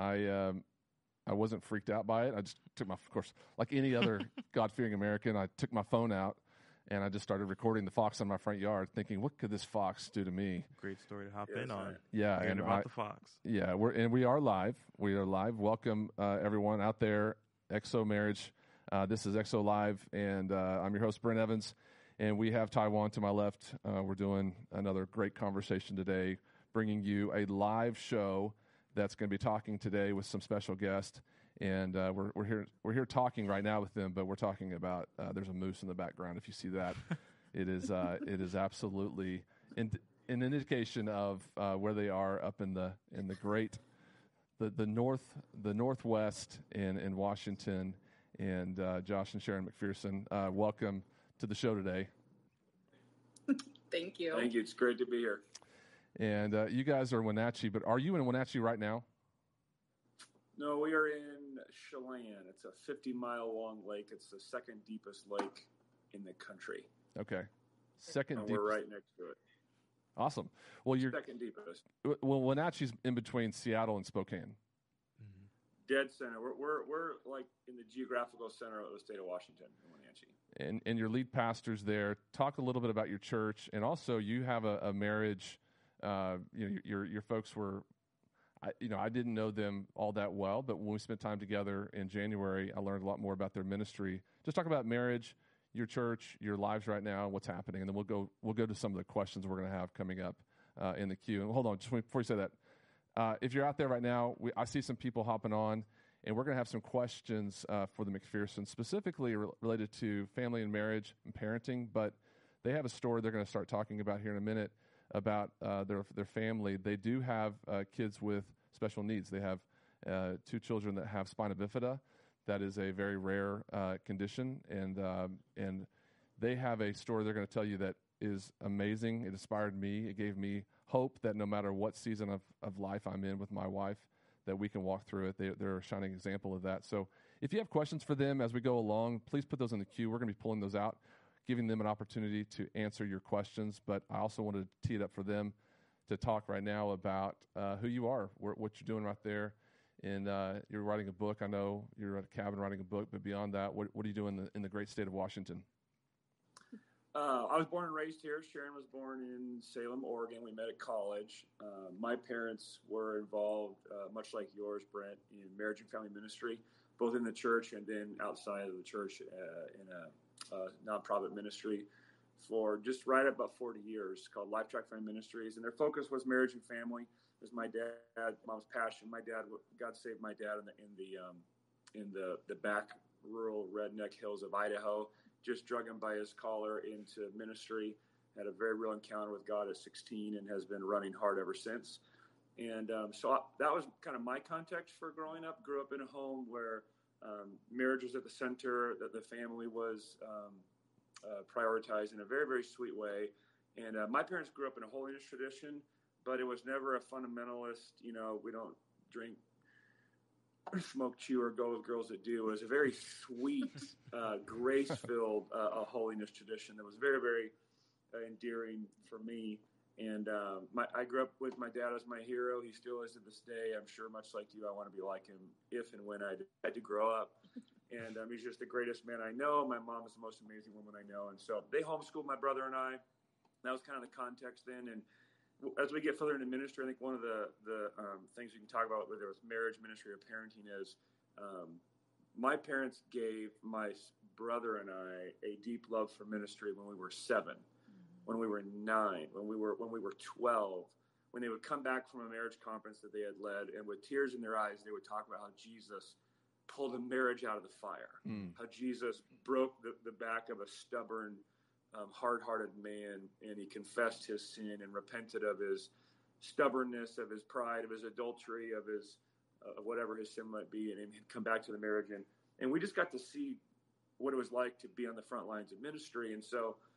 I um, I wasn't freaked out by it. I just took my, of course, like any other God fearing American, I took my phone out and I just started recording the fox on my front yard, thinking, what could this fox do to me? Great story to hop in on. Yeah, and about I- the fox. Yeah, we're and we are live. We are live. Welcome uh, everyone out there. XO Marriage. Uh, this is XO Live, and uh, I'm your host Brent Evans, and we have Taiwan to my left. Uh, we're doing another great conversation today, bringing you a live show that's going to be talking today with some special guests. And uh, we're, we're here we're here talking right now with them, but we're talking about uh, there's a moose in the background. If you see that, it is uh, it is absolutely in, an indication of uh, where they are up in the in the great the, the north the northwest in, in Washington and uh, Josh and Sharon McPherson. Uh, welcome to the show today. Thank you. Thank you. It's great to be here. And uh, you guys are in Wenatchee, but are you in Wenatchee right now? No, we are in Chelan. It's a 50 mile long lake. It's the second deepest lake in the country. Okay, second And deep. we're right next to it. Awesome. Well, you're Second deepest. well Wenatchee's in between Seattle and Spokane. Dead center. We're, we're, we're like in the geographical center of the state of Washington in Wenatchee. and, and your lead pastors there. Talk a little bit about your church, and also you have a, a marriage. Uh, you know, your your folks were, I, you know, I didn't know them all that well, but when we spent time together in January, I learned a lot more about their ministry. Just talk about marriage, your church, your lives right now, what's happening, and then we'll go we'll go to some of the questions we're going to have coming up uh, in the queue. And hold on, just before you say that, uh, if you're out there right now, we, I see some people hopping on, and we're going to have some questions uh, for the McPherson, specifically re- related to family and marriage and parenting. But they have a story they're going to start talking about here in a minute about uh, their their family. They do have uh, kids with special needs. They have uh, two children that have spina bifida. That is a very rare uh, condition, and um, and they have a story they're going to tell you that is amazing. It inspired me. It gave me hope that no matter what season of, of life I'm in with my wife, that we can walk through it. They, they're a shining example of that. So if you have questions for them as we go along, please put those in the queue. We're going to be pulling those out, giving them an opportunity to answer your questions. But I also wanted to tee it up for them to talk right now about uh, who you are, wh- what you're doing right there. And uh, you're writing a book. I know you're at a cabin writing a book, but beyond that, what, what are you doing in the, in the great state of Washington? Uh, I was born and raised here. Sharon was born in Salem, Oregon. We met at college. Uh, my parents were involved, uh, much like yours, Brent, in marriage and family ministry, both in the church and then outside of the church uh, in a, a nonprofit ministry for just right about 40 years called Life Track Family Ministries. And their focus was marriage and family. It was my dad, mom's passion. My dad, God saved my dad in the, in the, um, in the, the back rural redneck hills of Idaho just drug him by his collar into ministry. Had a very real encounter with God at 16 and has been running hard ever since. And um, so I, that was kind of my context for growing up. Grew up in a home where um, marriage was at the center, that the family was um, uh, prioritized in a very, very sweet way. And uh, my parents grew up in a holiness tradition, but it was never a fundamentalist, you know, we don't drink smoke, chew, or go with girls that do. It was a very sweet, uh, grace filled uh, holiness tradition that was very, very uh, endearing for me. And um, my, I grew up with my dad as my hero. He still is to this day. I'm sure, much like you, I want to be like him if and when I had to grow up. And um, he's just the greatest man I know. My mom is the most amazing woman I know. And so they homeschooled my brother and I. That was kind of the context then. And as we get further into ministry, I think one of the the um, things we can talk about, whether it's marriage, ministry, or parenting, is um, my parents gave my brother and I a deep love for ministry when we were 7 when we were nine, when we were when we were twelve. When they would come back from a marriage conference that they had led, and with tears in their eyes, they would talk about how Jesus pulled a marriage out of the fire, Mm. how Jesus broke the, the back of a stubborn um, hard-hearted man, and he confessed his sin and repented of his stubbornness, of his pride, of his adultery, of his of whatever his sin might be, and, and come back to the marriage. And and we just got to see what it was like to be on the front lines of ministry. And so uh,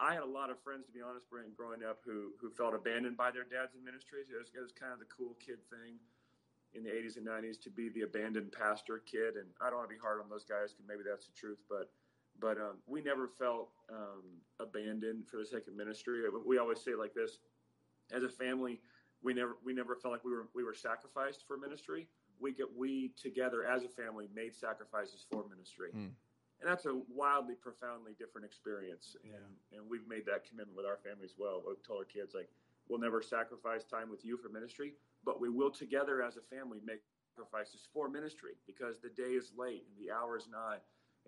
I had a lot of friends, to be honest, Brent, growing up who who felt abandoned by their dads in ministries. It was, it was kind of the cool kid thing in the 80s and 90s to be the abandoned pastor kid. And I don't want to be hard on those guys because maybe that's the truth, but but um, we never felt um, abandoned for the sake of ministry. We always say like this: as a family, we never we never felt like we were we were sacrificed for ministry. We get we together as a family made sacrifices for ministry. Mm. And that's a wildly, profoundly different experience. And, yeah. and we've made that commitment with our family as well. We've told our kids, like, we'll never sacrifice time with you for ministry, but we will together as a family make sacrifices for ministry because the day is late and the hour is nigh,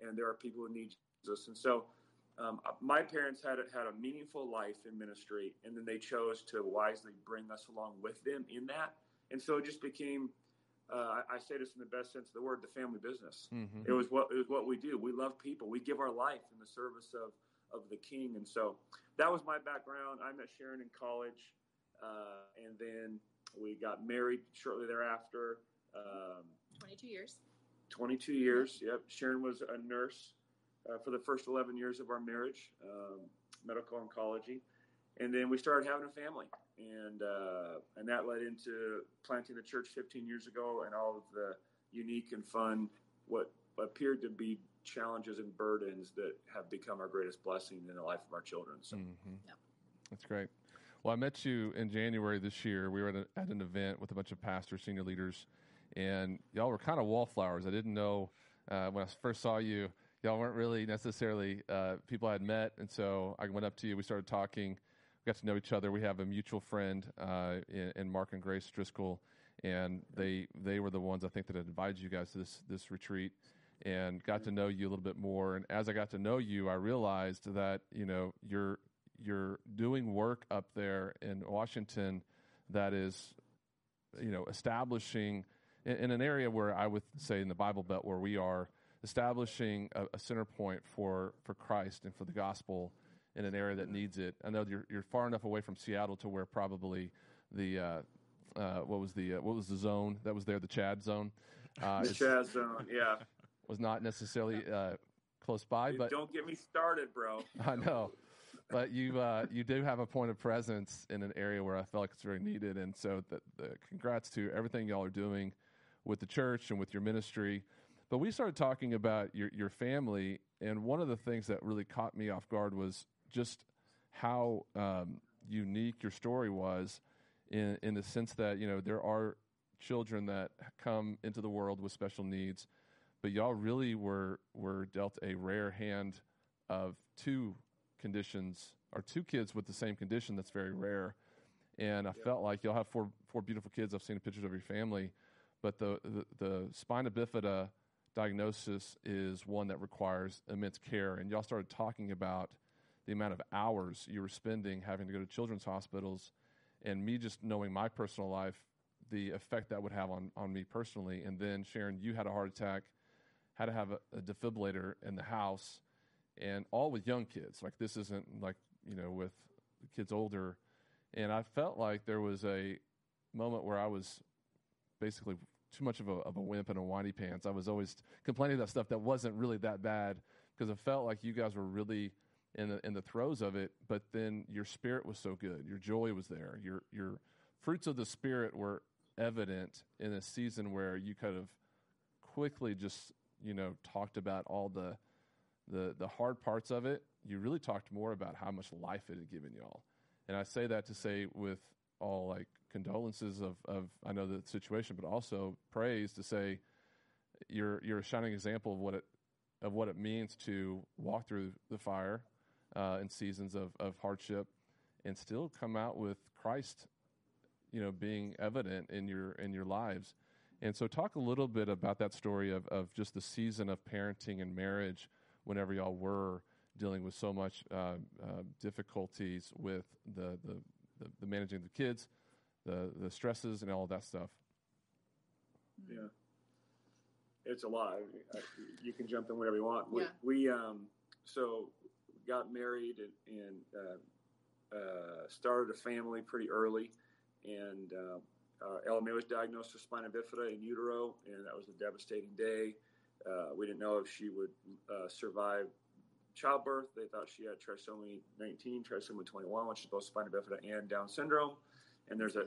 and there are people who need Jesus. And so, um, my parents had had a meaningful life in ministry, and then they chose to wisely bring us along with them in that. And so it just became uh, I, I, say this in the best sense of the word, the family business. Mm-hmm. It was what it was what we do. We love people. We give our life in the service of of the King, and so that was my background. I met Sharon in college, uh, and then we got married shortly thereafter. Um, Twenty-two years. Twenty-two years. Yep. Sharon was a nurse uh, for the first eleven years of our marriage, um, medical oncology, and then we started having a family and uh, and that led into planting the church 15 years ago and all of the unique and fun what appeared to be challenges and burdens that have become our greatest blessing in the life of our children. So mm-hmm. yep. that's great. Well, I met you in January this year. We were at, a, at an event with a bunch of pastors, senior leaders, and y'all were kind of wallflowers. I didn't know uh, when I first saw you, y'all weren't really necessarily uh, people I had met, and so I went up to you. We started talking got to know each other. We have a mutual friend uh, in, in, Mark and Grace Driscoll, and they they were the ones I think that invited you guys to this this retreat, and got to know you a little bit more. And as I got to know you, I realized that you know you're you're doing work up there in Washington that is you know establishing in, in an area where I would say in the Bible Belt where we are establishing a, a center point for for Christ and for the gospel in an area that needs it. I know you're, you're far enough away from Seattle to where probably the uh, uh, what was the uh, what was the zone that was there the Chad zone. Uh, the Chad zone, yeah, was not necessarily uh, close by. But don't get me started, bro. I know. But you uh, you do have a point of presence in an area where I feel like it's very needed, and so the, the congrats to everything y'all are doing with the church and with your ministry. But we started talking about your your family, and one of the things that really caught me off guard was just how um, unique your story was in, in the sense that, you know, there are children that come into the world with special needs, but y'all really were, were dealt a rare hand of two conditions or two kids with the same condition that's very rare. And I felt like y'all have four, four beautiful kids. I've seen pictures of your family, but the, the, the spina bifida diagnosis is one that requires immense care. And y'all started talking about the amount of hours you were spending having to go to children's hospitals, and me just knowing my personal life, the effect that would have on, on me personally. And then, Sharon, you had a heart attack, had to have a, a defibrillator in the house, and all with young kids. Like, this isn't like, you know, with kids older. And I felt like there was a moment where I was basically too much of a, of a wimp and a whiny pants. I was always complaining about stuff that wasn't really that bad because it felt like you guys were really in the, in the throes of it, but then your spirit was so good. Your joy was there. Your, your fruits of the spirit were evident in a season where you kind of quickly just, you know, talked about all the, the, the hard parts of it. You really talked more about how much life it had given y'all. And I say that to say with all like condolences of, of I know the situation, but also praise to say you're, you're a shining example of what it, of what it means to walk through the fire uh, in seasons of, of hardship and still come out with Christ, you know, being evident in your in your lives. And so, talk a little bit about that story of, of just the season of parenting and marriage whenever y'all were dealing with so much uh, uh, difficulties with the, the, the, the, managing the kids, the, the stresses, and all of that stuff. Yeah. It's a lot. You can jump in whenever you want. We, yeah. we um, so got married and, and uh, uh, started a family pretty early. And uh, uh, LMA was diagnosed with spina bifida in utero, and that was a devastating day. Uh, we didn't know if she would uh, survive childbirth. They thought she had trisomy 19, trisomy 21, which is both spina bifida and Down syndrome. And there's a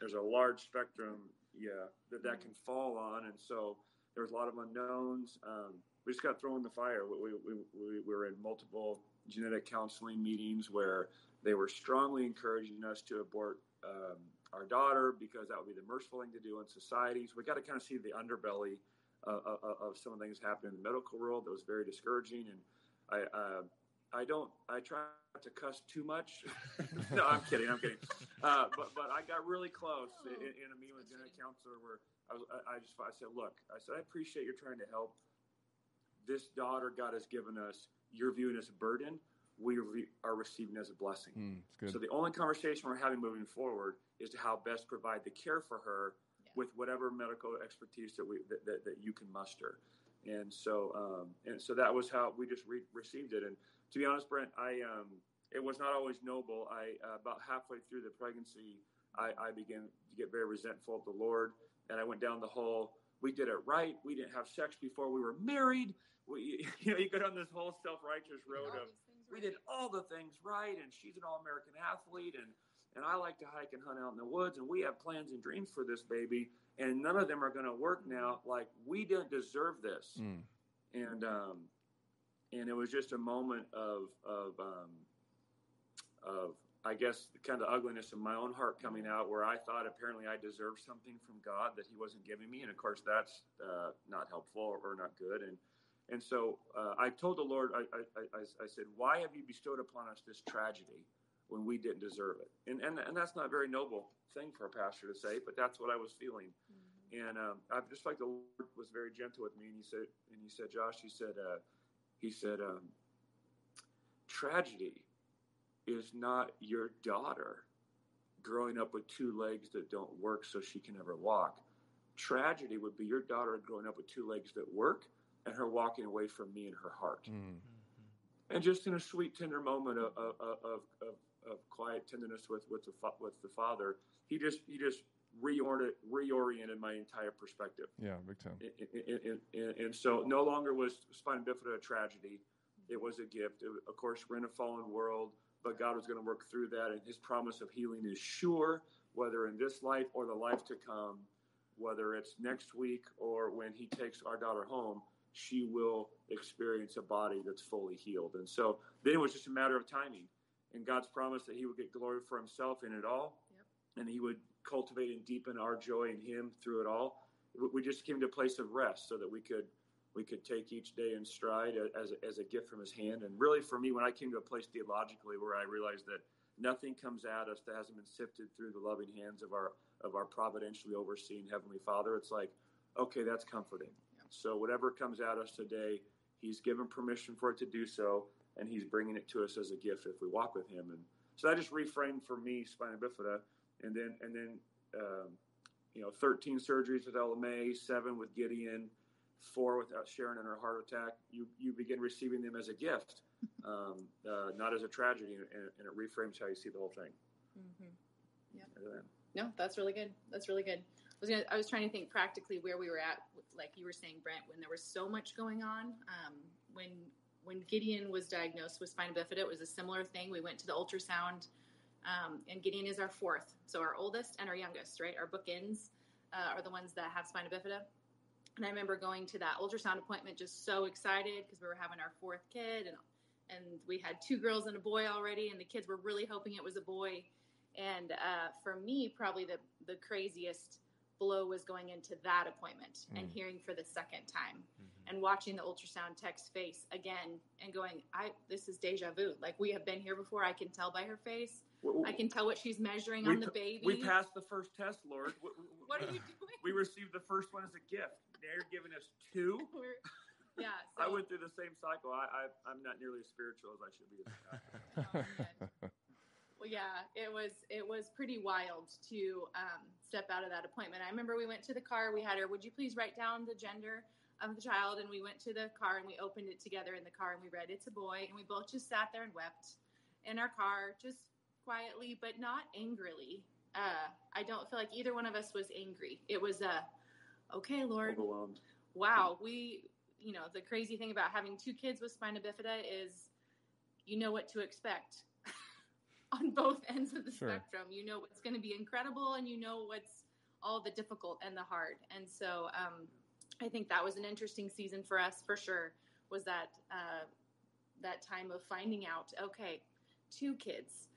there's a large spectrum, yeah, that that can fall on, and so there's a lot of unknowns. Um, we just got thrown in the fire. We, we, we, we were in multiple genetic counseling meetings where they were strongly encouraging us to abort um, our daughter because that would be the merciful thing to do in society. So we got to kind of see the underbelly uh, of some of the things happening in the medical world. That was very discouraging, and I uh, I don't I try not to cuss too much. no, I'm kidding. I'm kidding. Uh, but but I got really close in, in a meeting with a genetic counselor where I was I just I said, look, I said I appreciate you're trying to help. This daughter God has given us. You're viewing as a burden. We are receiving as a blessing. Mm, so the only conversation we're having moving forward is to how best provide the care for her yeah. with whatever medical expertise that we that, that, that you can muster. And so um, and so that was how we just re- received it. And to be honest, Brent, I um, it was not always noble. I uh, about halfway through the pregnancy, I, I began to get very resentful of the Lord, and I went down the whole. We did it right. We didn't have sex before we were married. We, you know, you go down this whole self-righteous road of we did all the things right, and she's an all-American athlete, and and I like to hike and hunt out in the woods, and we have plans and dreams for this baby, and none of them are going to work now. Like we didn't deserve this, mm. and um, and it was just a moment of of um, of I guess the kind of ugliness in my own heart coming out, where I thought apparently I deserved something from God that He wasn't giving me, and of course that's uh, not helpful or not good, and and so uh, I told the Lord, I, I, I, I said, why have you bestowed upon us this tragedy? when we didn't deserve it. And, and, and that's not a very noble thing for a pastor to say, but that's what I was feeling. Mm-hmm. And um, I just like the Lord was very gentle with me. And he said, and he said, Josh, he said, uh, he said, um, tragedy is not your daughter growing up with two legs that don't work so she can never walk. Tragedy would be your daughter growing up with two legs that work and her walking away from me and her heart. Mm. And just in a sweet, tender moment of, of, of, of of quiet tenderness with with the with the father, he just he just reoriented reoriented my entire perspective. Yeah, big time. And, and, and so no longer was spina bifida a tragedy; it was a gift. It, of course, we're in a fallen world, but God was going to work through that, and His promise of healing is sure, whether in this life or the life to come. Whether it's next week or when He takes our daughter home, she will experience a body that's fully healed. And so then it was just a matter of timing and God's promise that He would get glory for Himself in it all, yep. and He would cultivate and deepen our joy in Him through it all. We just came to a place of rest so that we could we could take each day in stride as a, as a gift from His hand. And really, for me, when I came to a place theologically where I realized that nothing comes at us that hasn't been sifted through the loving hands of our of our providentially overseeing Heavenly Father, it's like, okay, that's comforting. So whatever comes at us today, He's given permission for it to do so and he's bringing it to us as a gift if we walk with him. And so that just reframed for me spina bifida, and then and then um, you know 13 surgeries with LMA, seven with Gideon, four with Sharon and her heart attack. You you begin receiving them as a gift, um, uh, not as a tragedy, and, and, it reframes how you see the whole thing. Mm-hmm. Yeah. No, that's really good. That's really good. I was, gonna, I was trying to think practically where we were at, like you were saying, Brent, when there was so much going on. Um, when when Gideon was diagnosed with spina bifida, it was a similar thing. We went to the ultrasound, um, and Gideon is our fourth. So our oldest and our youngest, right? Our bookends uh, are the ones that have spina bifida. And I remember going to that ultrasound appointment just so excited because we were having our fourth kid, and and we had two girls and a boy already, and the kids were really hoping it was a boy. And uh, for me, probably the the craziest blow was going into that appointment mm. and hearing for the second time mm-hmm. and watching the ultrasound tech's face again and going i this is deja vu. Like we have been here before. I can tell by her face. Well, i can tell what she's measuring we, on the baby. we passed the first test lord. What are you doing? We received the first one as a gift. They're giving us 2 yeah so. i went through the same cycle. I, I i'm not nearly as spiritual as i should be yeah, it was it was pretty wild to um, step out of that appointment. I remember we went to the car. We had her. Would you please write down the gender of the child? And we went to the car and we opened it together in the car and we read it's a boy. And we both just sat there and wept in our car, just quietly but not angrily. uh, I don't feel like either one of us was angry. It was a, uh, okay, Lord, Overwhelmed. wow, we, you know, the crazy thing about having two kids with spina bifida is you know what to expect on both ends of the sure. spectrum. You know what's going to be incredible and you know what's all the difficult and the hard. And so um, I think that was an interesting season for us for sure. Was that uh, that time of finding out? Okay, two kids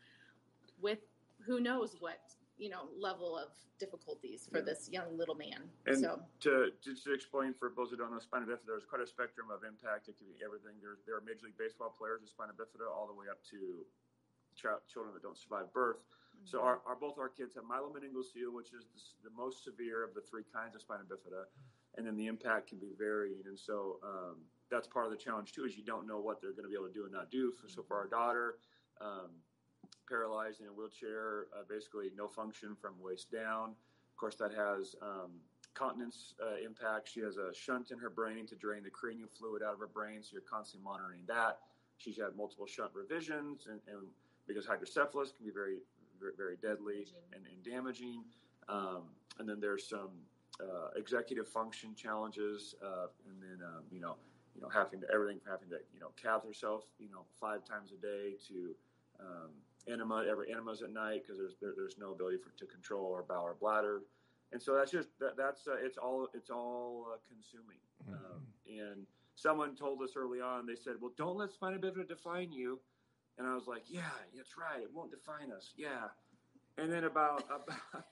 with who knows what you know level of difficulties for yeah. this young little man. And so to just to explain for those who don't know spina bifida, there's quite a spectrum of impact. It can be everything. There, there are Major League Baseball players with spina bifida, all the way up to ch- children that don't survive birth. Mm-hmm. So our, our, both our kids have myelomeningocele, which is the, the, most severe of the three kinds of spina bifida, and then the impact can be varying. And so um, that's part of the challenge too, is you don't know what they're going to be able to do and not do. For, so for our daughter, um, paralyzed in a wheelchair, uh, basically no function from waist down. Of course, that has um, continence uh, impact. She has a shunt in her brain to drain the cranial fluid out of her brain, so you're constantly monitoring that. She's had multiple shunt revisions, and, and because hydrocephalus can be very, very, very deadly and, and, damaging. Um, and then there's some uh, executive function challenges, uh, and then um, you know, you know, having to everything from having to you know cath herself, you know, five times a day to um, enema every enemas at night because there's there, there's no ability for to control our bowel or bladder, and so that's just that, that's uh, it's all it's all uh, consuming. Mm-hmm. Um, and someone told us early on, they said, "Well, don't let spina bifida define you." And I was like, "Yeah, that's right. It won't define us." Yeah. And then about about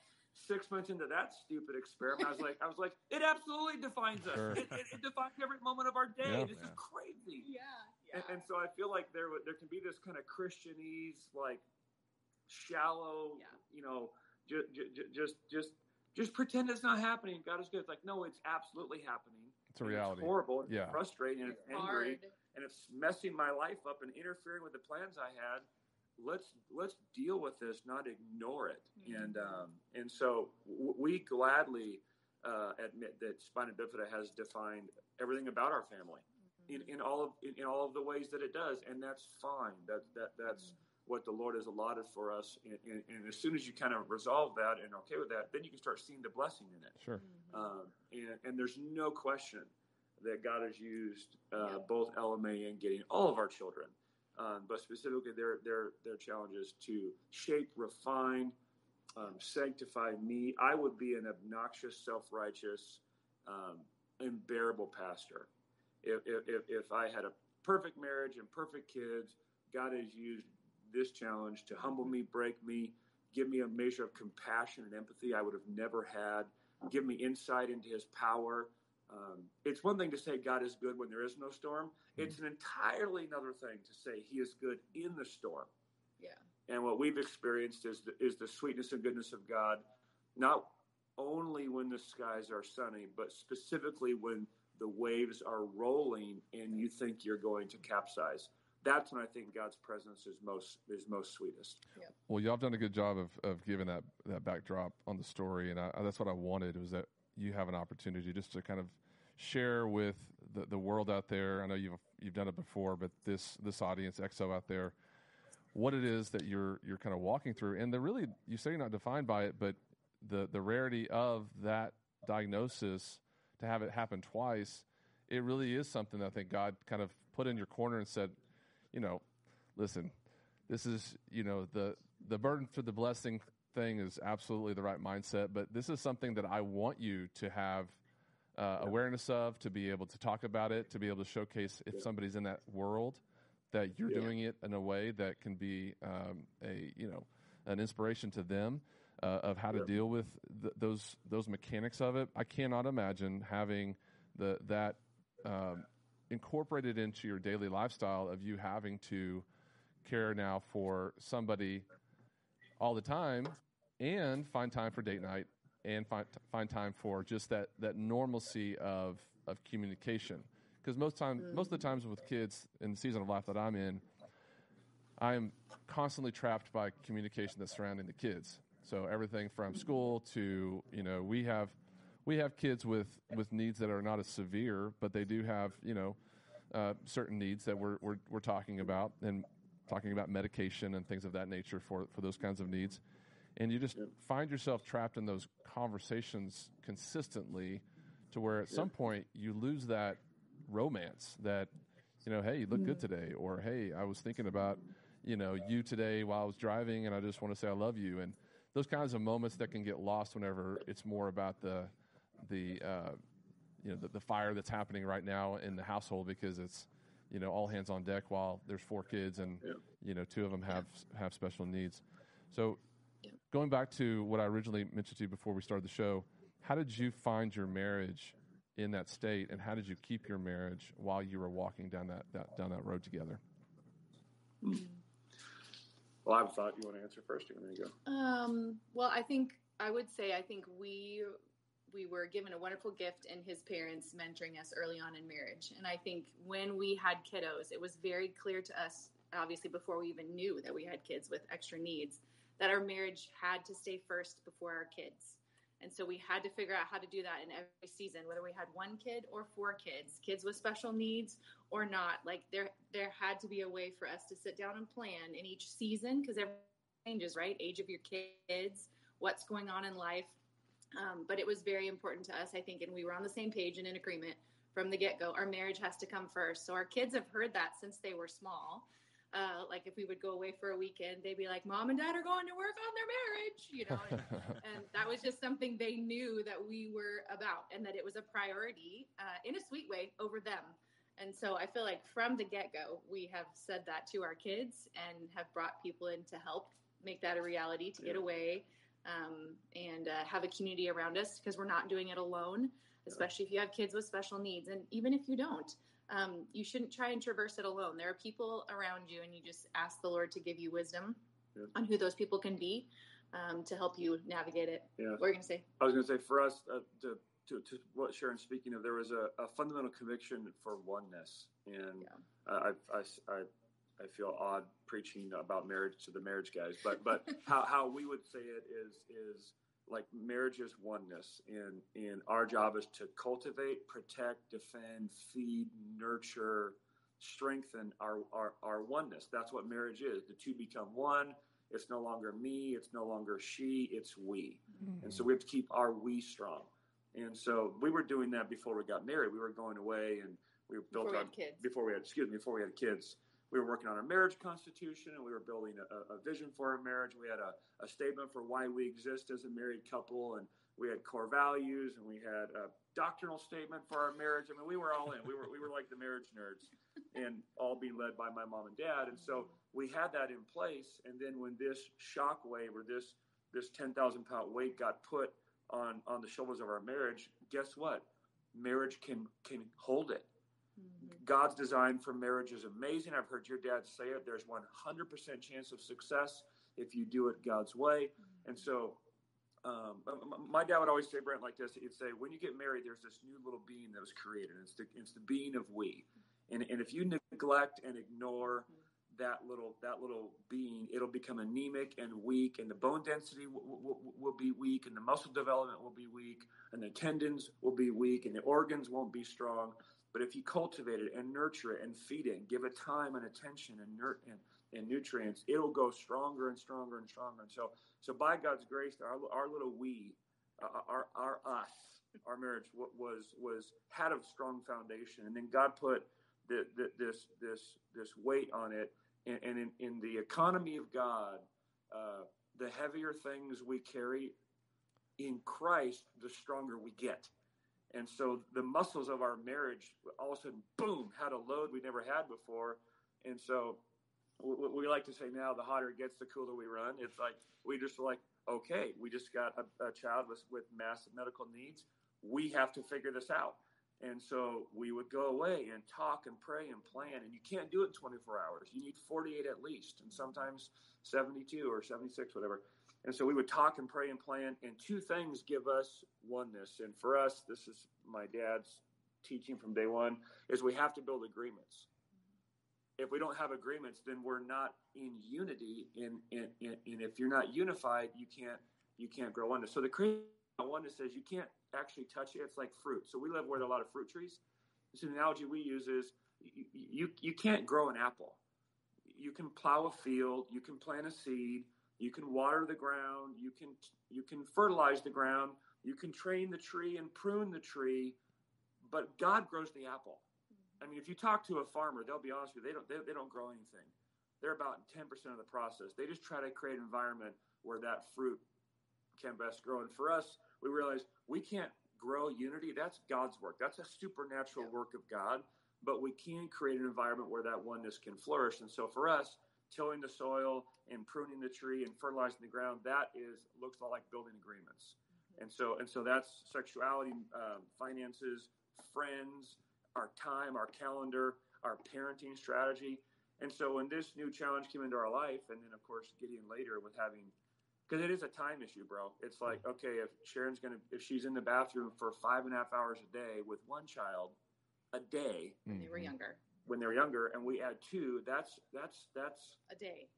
six months into that stupid experiment, I was like, I was like, it absolutely defines us. Sure. It, it, it, defines every moment of our day. Yeah. This yeah. is crazy. Yeah. And, and, so I feel like there there can be this kind of Christianese, like shallow, yeah. you know, just just just just pretend it's not happening. God is good. It's like no, it's absolutely happening. It's a reality. It's horrible. And yeah. Frustrating and it's, it's angry hard. and it's messing my life up and interfering with the plans I had. Let's let's deal with this, not ignore it. Mm-hmm. And um, and so w- we gladly uh, admit that spina bifida has defined everything about our family in, in all of in, in, all of the ways that it does, and that's fine. That that that's mm-hmm. What the Lord has allotted for us. And, and, and, as soon as you kind of resolve that and okay with that, then you can start seeing the blessing in it. Sure. Mm-hmm. Um, and and there's no question that God has used uh, yeah. both LMA and Gideon all of our children, um, but specifically their their their challenges to shape, refine, um, sanctify me. I would be an obnoxious, self righteous, um, unbearable pastor if, if, if I had a perfect marriage and perfect kids, God has used this challenge to humble me, break me, give me a measure of compassion and empathy I would have never had, give me insight into his power. Um, it's one thing to say God is good when there is no storm. Mm-hmm. It's an entirely another thing to say he is good in the storm. Yeah. And what we've experienced is the, is the sweetness and goodness of God, not only when the skies are sunny, but specifically when the waves are rolling and you think you're going to capsize. That's when I think God's presence is most is most sweetest. Yeah. Well, y'all have done a good job of, of giving that that backdrop on the story, and I, that's what I wanted was that you have an opportunity just to kind of share with the, the world out there. I know you've you've done it before, but this this audience, XO out there, what it is that you're you're kind of walking through, and the really you say you're not defined by it, but the the rarity of that diagnosis to have it happen twice, it really is something that I think God kind of put in your corner and said, you know, listen, this is, you know, the the burden for the blessing thing is absolutely the right mindset, but this is something that I want you to have uh, awareness of, to be able to talk about it, to be able to showcase if somebody's in that world that you're yeah. doing it in a way that can be um, a you know an inspiration to them uh, of how to deal with th- those those mechanics of it. I cannot imagine having the that um, incorporated into your daily lifestyle of you having to care now for somebody all the time and find time for date night and find find time for just that that normalcy of of communication. Because most time most of the times with kids in the season of life that I'm in I'm constantly trapped by communication that's surrounding the kids. So everything from school to you know we have we have kids with with needs that are not as severe, but they do have you know uh, certain needs that we're, we're we're talking about and talking about medication and things of that nature for for those kinds of needs. and you just find yourself trapped in those conversations consistently to where at some point you lose that romance that you know hey you look good today or hey i was thinking about you know you today while i was driving and i just want to say i love you. And those kinds of moments that can get lost whenever it's more about the the uh, you know the, the fire that's happening right now in the household because it's you know all hands on deck while there's four kids and Yeah. you know two of them have have special needs so going back to what i originally mentioned to you before we started the show how did you find your marriage in that state and how did you keep your marriage while you were walking down that, that down that road together Well, I thought you want to answer first. You're going to go. Um, well, I think I would say I think we we were given a wonderful gift in his parents mentoring us early on in marriage. And I think when we had kiddos, it was very clear to us, obviously before we even knew that we had kids with extra needs, that our marriage had to stay first before our kids. And so we had to figure out how to do that in every season, whether we had one kid or four kids, kids with special needs or not. Like there there had to be a way for us to sit down and plan in each season because everything changes, right? Age of your kids, what's going on in life. Um, but it was very important to us, I think, and we were on the same page and in agreement from the get go. Our marriage has to come first. So our kids have heard that since they were small. Uh, like if we would go away for a weekend, they'd be like, "Mom and Dad are going to work on their marriage," you know, and, and that was just something they knew that we were about, and that it was a priority uh, in a sweet way over them. And so I feel like from the get go, we have said that to our kids and have brought people in to help make that a reality to get away um, and uh, have a community around us because we're not doing it alone, especially if you have kids with special needs. And even if you don't, um, you shouldn't try and traverse it alone. There are people around you, and you just ask the Lord to give you wisdom Yeah. on who those people can be um, to help you navigate it. Yeah. What are you going to say? I was going to say for us, uh, to, to, to what Sharon's speaking of, there was a, a fundamental conviction for oneness. And Yeah. I, I, I, I feel odd preaching about marriage to the marriage guys, but, but how, how we would say it is, is like marriage is oneness. And, and our job is to cultivate, protect, defend, feed, nurture, strengthen our, our, our oneness. That's what marriage is. The two become one. It's no longer me. It's no longer she. It's we. Mm-hmm. And so we have to keep our we strong. And so we were doing that before we got married. We were going away and we were built Before we had kids. before we had excuse me before we had kids. We were working on our marriage constitution and we were building a, a vision for our marriage. We had a, a statement for why we exist as a married couple, and we had core values, and we had a doctrinal statement for our marriage. I mean, we were all in. We were we were like the marriage nerds, and all being led by my mom and dad. And so we had that in place. And then when this shock wave or this this ten thousand pound weight got put on on the shoulders of our marriage, guess what? Marriage can can hold it. Mhm. God's design for marriage is amazing. I've heard your dad say it. There's 100% chance of success if you do it God's way. And so, um, my dad would always say, Brent, like this. He'd say, when you get married, there's this new little being that was created. It's the, it's the being of we. And, and if you neglect and ignore that little that little being, it'll become anemic and weak, and the bone density will, will, will be weak, and the muscle development will be weak, and the tendons will be weak, and the organs won't be strong. But if you cultivate it and nurture it and feed it and give it time and attention and, nur- and, and nutrients, it'll go stronger and stronger and stronger. And so, so by God's grace, our, our little we, uh, our, our us, our marriage wa- was was had a strong foundation, and then God put the, the, this this this weight on it, and, and in, in the economy of God, uh, the heavier things we carry in Christ, the stronger we get. And so the muscles of our marriage all of a sudden, boom, had a load we never had before. And so what we like to say now, the hotter it gets, the cooler we run. It's like we just like, okay, we just got a, a child with, with massive medical needs. We have to figure this out. And so we would go away and talk and pray and plan. And you can't do it in 24 hours. You need 48 at least, and sometimes 72 or 76, whatever. And so we would talk and pray and plan. And two things give us oneness. And for us, this is my dad's teaching from day one, is we have to build agreements. If we don't have agreements, then we're not in unity. And, if you're not unified, you can't you can't grow oneness. So the Christian oneness says you can't actually touch it. It's like fruit. So we live where there are a lot of fruit trees. So the analogy we use is you, you, you can't grow an apple. You can plow a field, you can plant a seed, You can water the ground, you can you can fertilize the ground, you can train the tree and prune the tree, but God grows the apple. I mean, if you talk to a farmer, they'll be honest with you, they don't they, they don't grow anything. They're about 10% of the process. They just try to create an environment where that fruit can best grow. And for us, we realize we can't grow unity. That's God's work. That's a supernatural yeah. work of God. But we can create an environment where that oneness can flourish. And so for us, tilling the soil and pruning the tree and fertilizing the ground, that is looks a lot like building agreements. Mm-hmm. And so and so that's sexuality, um, finances, friends, our time, our calendar, our parenting strategy. And so when this new challenge came into our life, and then of course Gideon later with having because it is a time issue, bro. It's like, mm. okay, if Sharon's gonna, if she's in the bathroom for five and a half hours a day with one child a day when they were mm-hmm. younger, when they were younger, and we add two, that's that's that's a day.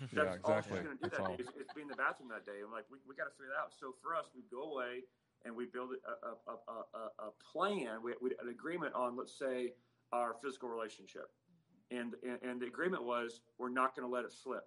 That's yeah, exactly. all she's gonna do that day is, is, be in the bathroom that day. I'm like, we, we got to figure that out. So for us, we go away and we build a a, a, a, a plan, we, we, an agreement on, let's say, our physical relationship, and, and and the agreement was we're not going to let it slip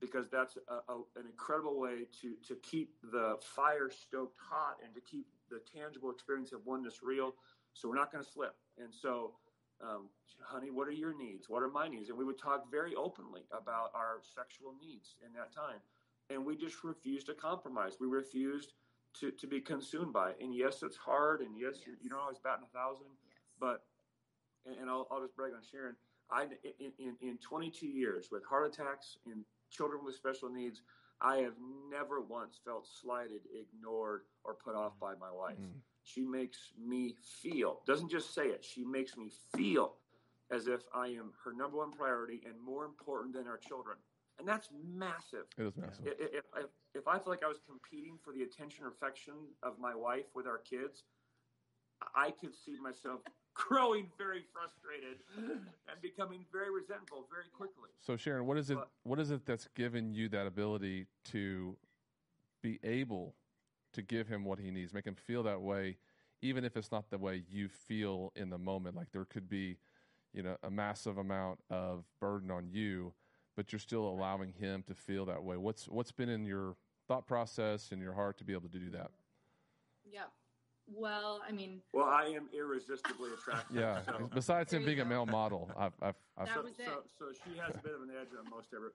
because that's a, a, an incredible way to to keep the fire stoked hot and to keep the tangible experience of oneness real. So we're not going to slip. And so, um, honey, what are your needs? What are my needs? And we would talk very openly about our sexual needs in that time. And we just refused to compromise. We refused to, to be consumed by it. And yes, it's hard. And yes, yes. you don't always bat in a thousand. Yes. But, and, and I'll, I'll just brag on Sharon. I, in, in, in 22 years with heart attacks and children with special needs, I have never once felt slighted, ignored, or put off by my wife. Mm. She makes me feel, doesn't just say it, she makes me feel as if I am her number one priority and more important than our children. And that's massive. It is massive. If, if, if I feel like I was competing for the attention or affection of my wife with our kids, I could see myself growing very frustrated and becoming very resentful very quickly. So Sharon, what is it what is it that's given you that ability to be able to give him what he needs, make him feel that way even if it's not the way you feel in the moment like there could be you know a massive amount of burden on you but you're still allowing him to feel that way. What's what's been in your thought process and your heart to be able to do that? Yeah. Well, I mean, well, I am irresistibly attractive. Yeah. So. Besides him being go. a male model, I've, I've, I've that so, was it. So, so she has a bit of an edge on most every,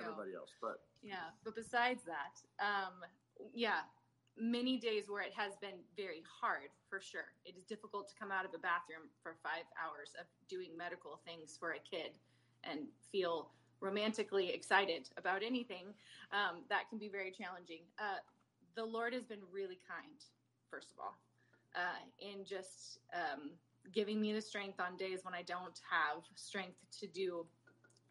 everybody go. else, but yeah. But besides that, um, yeah, many days where it has been very hard for sure. It is difficult to come out of a bathroom for five hours of doing medical things for a kid and feel romantically excited about anything. Um, that can be very challenging. Uh, the Lord has been really kind, first of all uh, in just um, giving me the strength on days when I don't have strength to do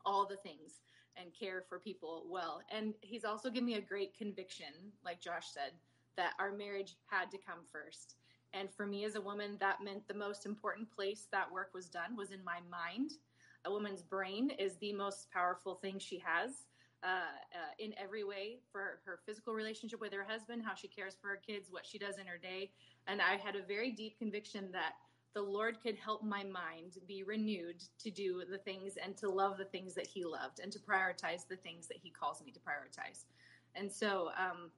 all the things and care for people well. And he's also given me a great conviction, like Josh said, that our marriage had to come first. And for me as a woman, that meant the most important place that work was done was in my mind. A woman's brain is the most powerful thing she has. Uh, uh, in every way for her physical relationship with her husband, how she cares for her kids, what she does in her day. And I had a very deep conviction that the Lord could help my mind be renewed to do the things and to love the things that He loved and to prioritize the things that He calls me to prioritize. And so um,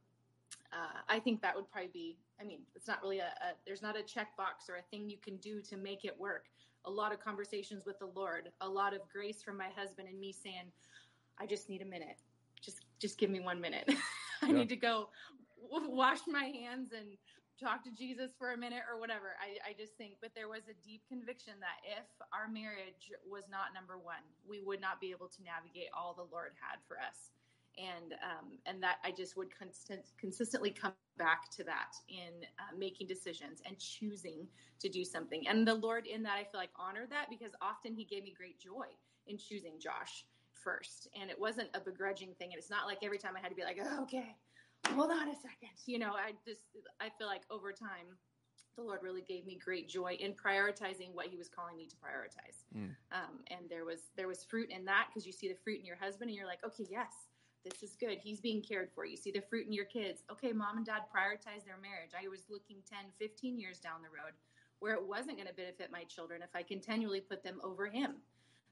uh, I think that would probably be, I mean, it's not really a, a, there's not a checkbox or a thing you can do to make it work. A lot of conversations with the Lord, a lot of grace from my husband and me saying, I just need a minute. Just just give me one minute. I yeah. need to go wash my hands and talk to Jesus for a minute or whatever. I, I just think, but there was a deep conviction that if our marriage was not number one, we would not be able to navigate all the Lord had for us. And um, and that I just would constant, consistently come back to that in uh, making decisions and choosing to do something. And the Lord, in that, I feel like honored that because often He gave me great joy in choosing Josh first. And it wasn't a begrudging thing. And it's not like every time I had to be like, oh, okay, hold on a second. You know, I just, I feel like over time, the Lord really gave me great joy in prioritizing what He was calling me to prioritize. Mm. Um, and there was there was fruit in that because you see the fruit in your husband, and you're like, okay, yes, this is good. He's being cared for. You see the fruit in your kids. Okay, mom and dad prioritize their marriage. I was looking 10, 15 years down the road where it wasn't going to benefit my children if I continually put them over Him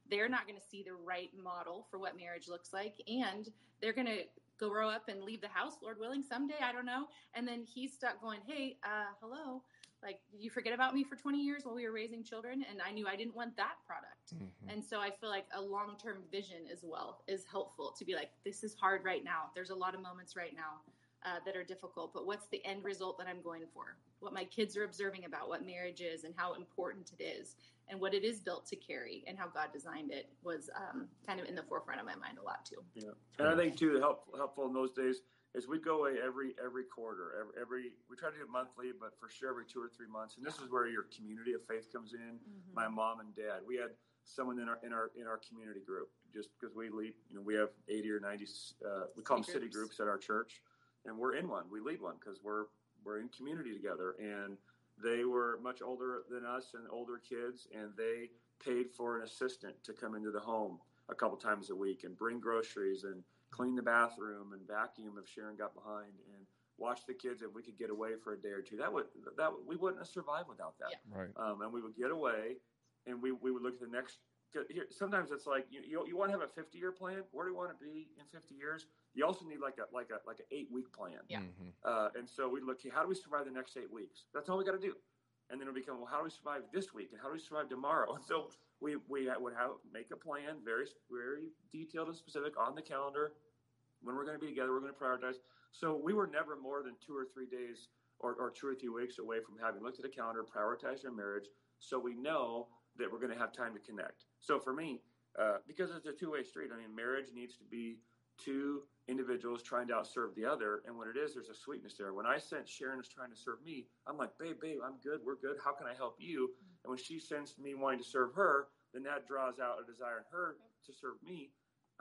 they're not going to see the right model for what marriage looks like and they're going to grow up and leave the house, Lord willing, someday. I don't know. And then he's stuck going, Hey, uh, hello. Like, did you forget about me for 20 years while we were raising children? And I knew I didn't want that product. Mm-hmm. And so I feel like a long term vision as well is helpful to be like, this is hard right now. There's a lot of moments right now uh, that are difficult, but what's the end result that I'm going for? What my kids are observing about what marriage is and how important it is and what it is built to carry and how God designed it was um, kind of in the forefront of my mind a lot too. Yeah, and I think too helpful helpful in those days is we'd go away every every quarter, every, every we try to do it monthly, but for sure every two or three months. And this is where your community of faith comes in. Mm-hmm. My mom and dad, we had someone in our in our in our community group just because we lead. You know, we have eighty or ninety. Uh, we call city them city groups. groups at our church, and we're in one. We lead one because we're we're in community together and they were much older than us and older kids, and they paid for an assistant to come into the home a couple times a week and bring groceries and clean the bathroom and vacuum if Sharon got behind and watch the kids if we could get away for a day or two. That would that we wouldn't have survived without that. Yeah. Right. Um, and we would get away, and we we would look at the next. Here, sometimes it's like you, you, you want to have a 50 year plan. Where do you want to be in 50 years? You also need like a like a like an eight week plan. Yeah. Mm-hmm. Uh, and so we look. How do we survive the next eight weeks? That's all we got to do and then it'll become well how do we survive this week and how do we survive tomorrow and so we we would have make a plan very very detailed and specific on the calendar when we're going to be together we're going to prioritize so we were never more than two or three days or, or two or three weeks away from having looked at a calendar prioritized our marriage so we know that we're going to have time to connect so for me uh, because it's a two-way street i mean marriage needs to be two individuals trying to outserve the other. And when it is, there's a sweetness there. When I sense Sharon is trying to serve me, I'm like, babe, babe, I'm good. We're good. How can I help you? And when she sensed me wanting to serve her, then that draws out a desire in her to serve me.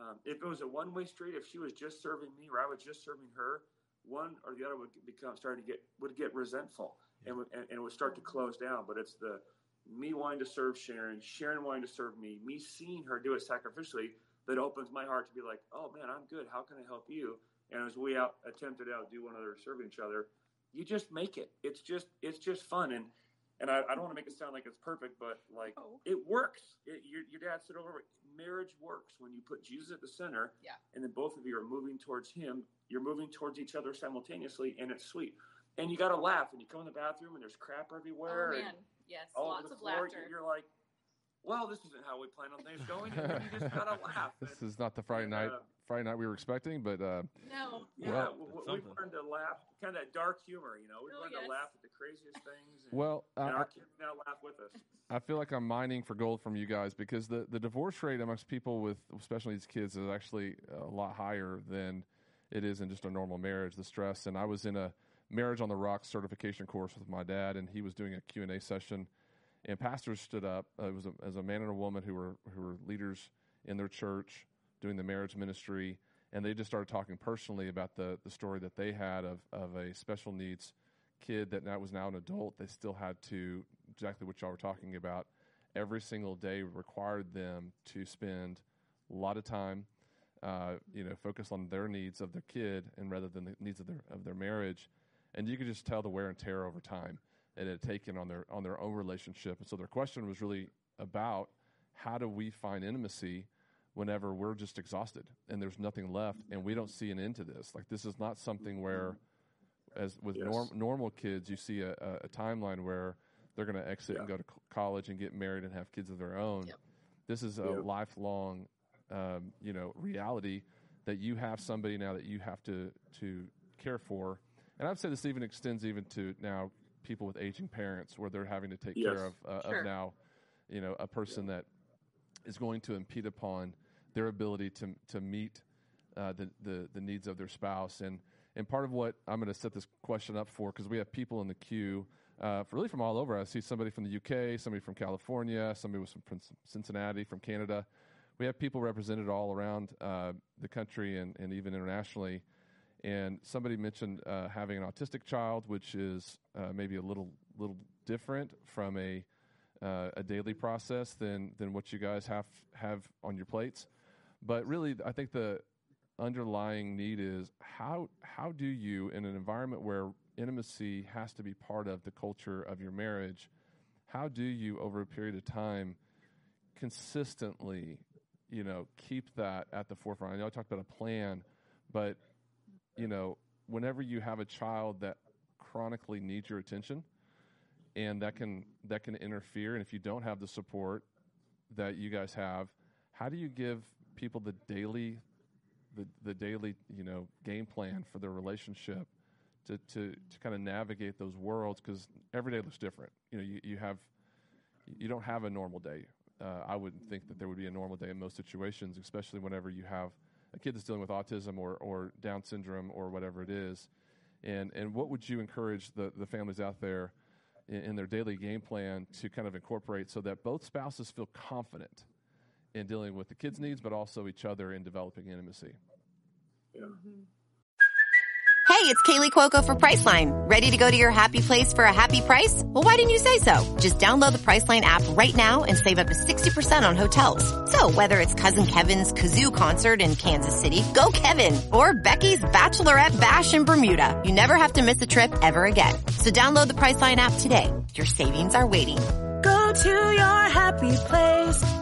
Um, if it was a one way street, if she was just serving me or I was just serving her, one or the other would become starting to get would get resentful and, and, and it would start to close down. But it's the me wanting to serve Sharon, Sharon wanting to serve me, me seeing her do it sacrificially that opens my heart to be like, oh man, I'm good. How can I help you? And as we out attempted out do one another serving each other, you just make it. It's just it's just fun and and I, I don't want to make it sound like it's perfect, but like oh. it works. It, your, your dad said over marriage works when you put Jesus at the center, yeah. and then both of you are moving towards Him. You're moving towards each other simultaneously, and it's sweet. And you got to laugh when you come in the bathroom and there's crap everywhere. Oh man, yes, lots of floor, laughter. You're like, well, this isn't how we plan on things going. And you just gotta laugh. this is not the Friday night uh, Friday night we were expecting, but uh, no. Yeah, well, we, have learned to laugh, kind of that dark humor. You know, we've oh, learned yes. to laugh at the craziest things. And, well, uh, and our kids now laugh with us. I feel like I'm mining for gold from you guys because the the divorce rate amongst people with especially these kids is actually a lot higher than it is in just a normal marriage. The stress, and I was in a marriage on the rocks certification course with my dad, and he was doing a Q and A session and pastors stood up. Uh, it was a, as a man and a woman who were who were leaders in their church doing the marriage ministry, and they just started talking personally about the the story that they had of of a special needs kid that now was now an adult. They still had to exactly what y'all were talking about. Every single day required them to spend a lot of time, uh, you know, focus on their needs of their kid and rather than the needs of their of their marriage. And you could just tell the wear and tear over time it had taken on their on their own relationship. And so their question was really about how do we find intimacy whenever we're just exhausted and there's nothing left and we don't see an end to this. Like this is not something where as with yes. norm, normal kids you see a, a, a timeline where they're going to exit yeah. and go to college and get married and have kids of their own. Yep. This is a yep. lifelong um, you know reality that you have somebody now that you have to to care for. And I'd say this even extends even to now people with aging parents where they're having to take yes. care of, uh, sure. of now, you know, a person yeah. that is going to impede upon their ability to to meet uh, the, the the needs of their spouse. And and part of what I'm going to set this question up for because we have people in the queue. Uh, really from all over. I see somebody from the UK, somebody from California, somebody was from Cincinnati, from Canada. We have people represented all around uh, the country and, and even internationally. And somebody mentioned uh, having an autistic child, which is uh, maybe a little little different from a uh, a daily process than than what you guys have have on your plates. But really, I think the underlying need is how how do you in an environment where intimacy has to be part of the culture of your marriage how do you over a period of time consistently you know keep that at the forefront? I know i talked about a plan but you know, whenever you have a child that chronically needs your attention, and that can that can interfere, and if you don't have the support that you guys have, how do you give people the daily the, the daily you know game plan for their relationship to, to, to kind of navigate those worlds because every day looks different. You know, you, you have you don't have a normal day. Uh, I wouldn't think that there would be a normal day in most situations, especially whenever you have a kid that's dealing with autism or, or Down syndrome or whatever it is. And and what would you encourage the, the families out there in, in their daily game plan to kind of incorporate so that both spouses feel confident in dealing with the kids' needs, but also each other in developing intimacy? Yeah. Hey, it's Kaley Cuoco for Priceline. Ready to go to your happy place for a happy price? Well, why didn't you say so? Just download the Priceline app right now and save up to 60% on hotels. So whether it's Cousin Kevin's Kazoo concert in Kansas City, go Kevin, or Becky's Bachelorette Bash in Bermuda, you never have to miss a trip ever again. So download the Priceline app today. Your savings are waiting. Go to your happy place for a happy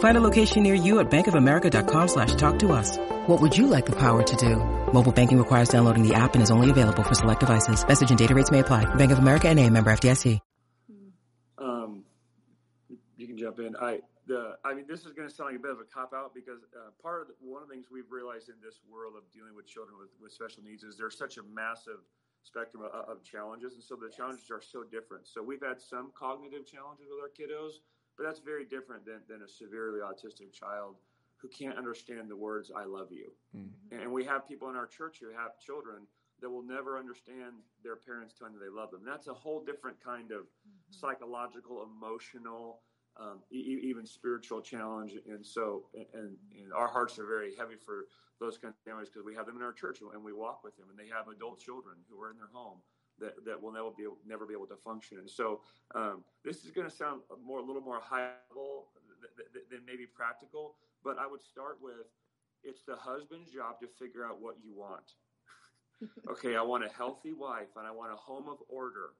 Find a location near you at bankofamerica.com slash talk to us. What would you like the power to do? Mobile banking requires downloading the app and is only available for select devices. Message and data rates may apply. Bank of America and a member FDIC. Um, you can jump in. I the I mean this is going to sound like a bit of a cop out because uh, part of the, one of the things we've realized in this world of dealing with children with, with special needs is there's such a massive spectrum of, of challenges, and so the yes. challenges are so different. So we've had some cognitive challenges with our kiddos, but that's very different than, than a severely autistic child who can't understand the words "I love you." Mm-hmm. And we have people in our church who have children that will never understand their parents telling them they love them. That's a whole different kind of mm-hmm. psychological, emotional, um, e- even spiritual challenge. And so, and, and, our hearts are very heavy for those kinds of families because we have them in our church and we walk with them, and they have adult children who are in their home. That, that will never be able, never be able to function, and so um, this is going to sound more a little more high level than maybe practical. But I would start with it's the husband's job to figure out what you want okay, I want a healthy wife and I want a home of order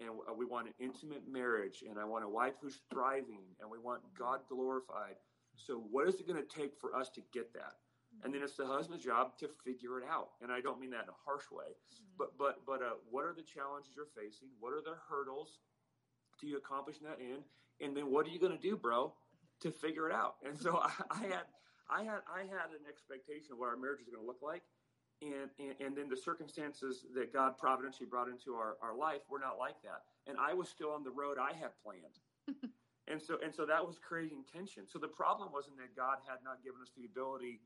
and we want an intimate marriage and I want a wife who's thriving and we want God glorified. So, what is it going to take for us to get that? And then it's the husband's job to figure it out. And I don't mean that in a harsh way, but but but uh, what are the challenges you're facing? What are the hurdles to you accomplishing that end And then what are you going to do, bro, to figure it out? And so I, I had I had I had an expectation of what our marriage was going to look like, and, and, and then the circumstances that God providentially brought into our, our life were not like that. And I was still on the road I had planned. and so and so that was creating tension. So the problem wasn't that God had not given us the ability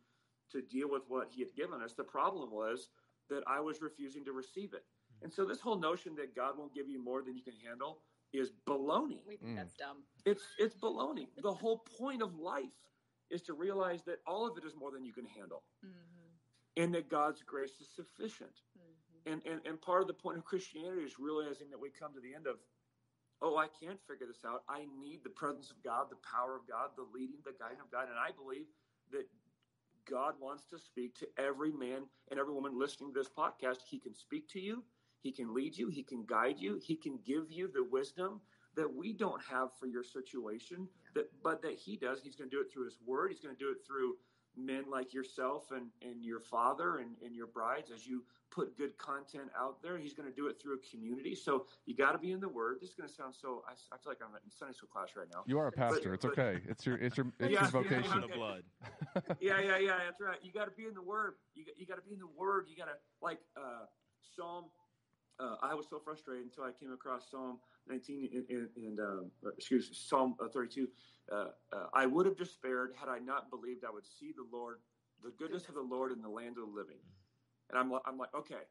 to deal with what he had given us. The problem was that I was refusing to receive it. And so this whole notion that God won't give you more than you can handle is baloney. We think mm. that's dumb. It's it's baloney. the whole point of life is to realize that all of it is more than you can handle. Mm-hmm and that God's grace is sufficient. Mm-hmm. And, and, and part of the point of Christianity is realizing that we come to the end of, oh, I can't figure this out. I need the presence of God, the power of God, the leading, the guiding of God. And I believe that God wants to speak to every man and every woman listening to this podcast. He can speak to you, He can lead you, He can guide you, He can give you the wisdom that we don't have for your situation, yeah. that, but that He does. He's going to do it through His Word, He's going to do it through men like yourself and, and your father and, and your brides as you put good content out there. He's going to do it through a community. So you got to be in the Word. This is going to sound so. I, I feel like I'm in Sunday school class right now. You are a pastor. But, it's but, okay. It's your it's your it's yeah, your vocation. Yeah, okay. blood. yeah, yeah, yeah. That's right. You got to be in the Word. You you got to be in the Word. You got to like uh, Psalm. Uh, I was so frustrated until I came across Psalm 19 and, and um, excuse me, Psalm uh, 32. Uh, uh, I would have despaired had I not believed I would see the Lord, the goodness of the Lord in the land of the living. And I'm, I'm like, okay,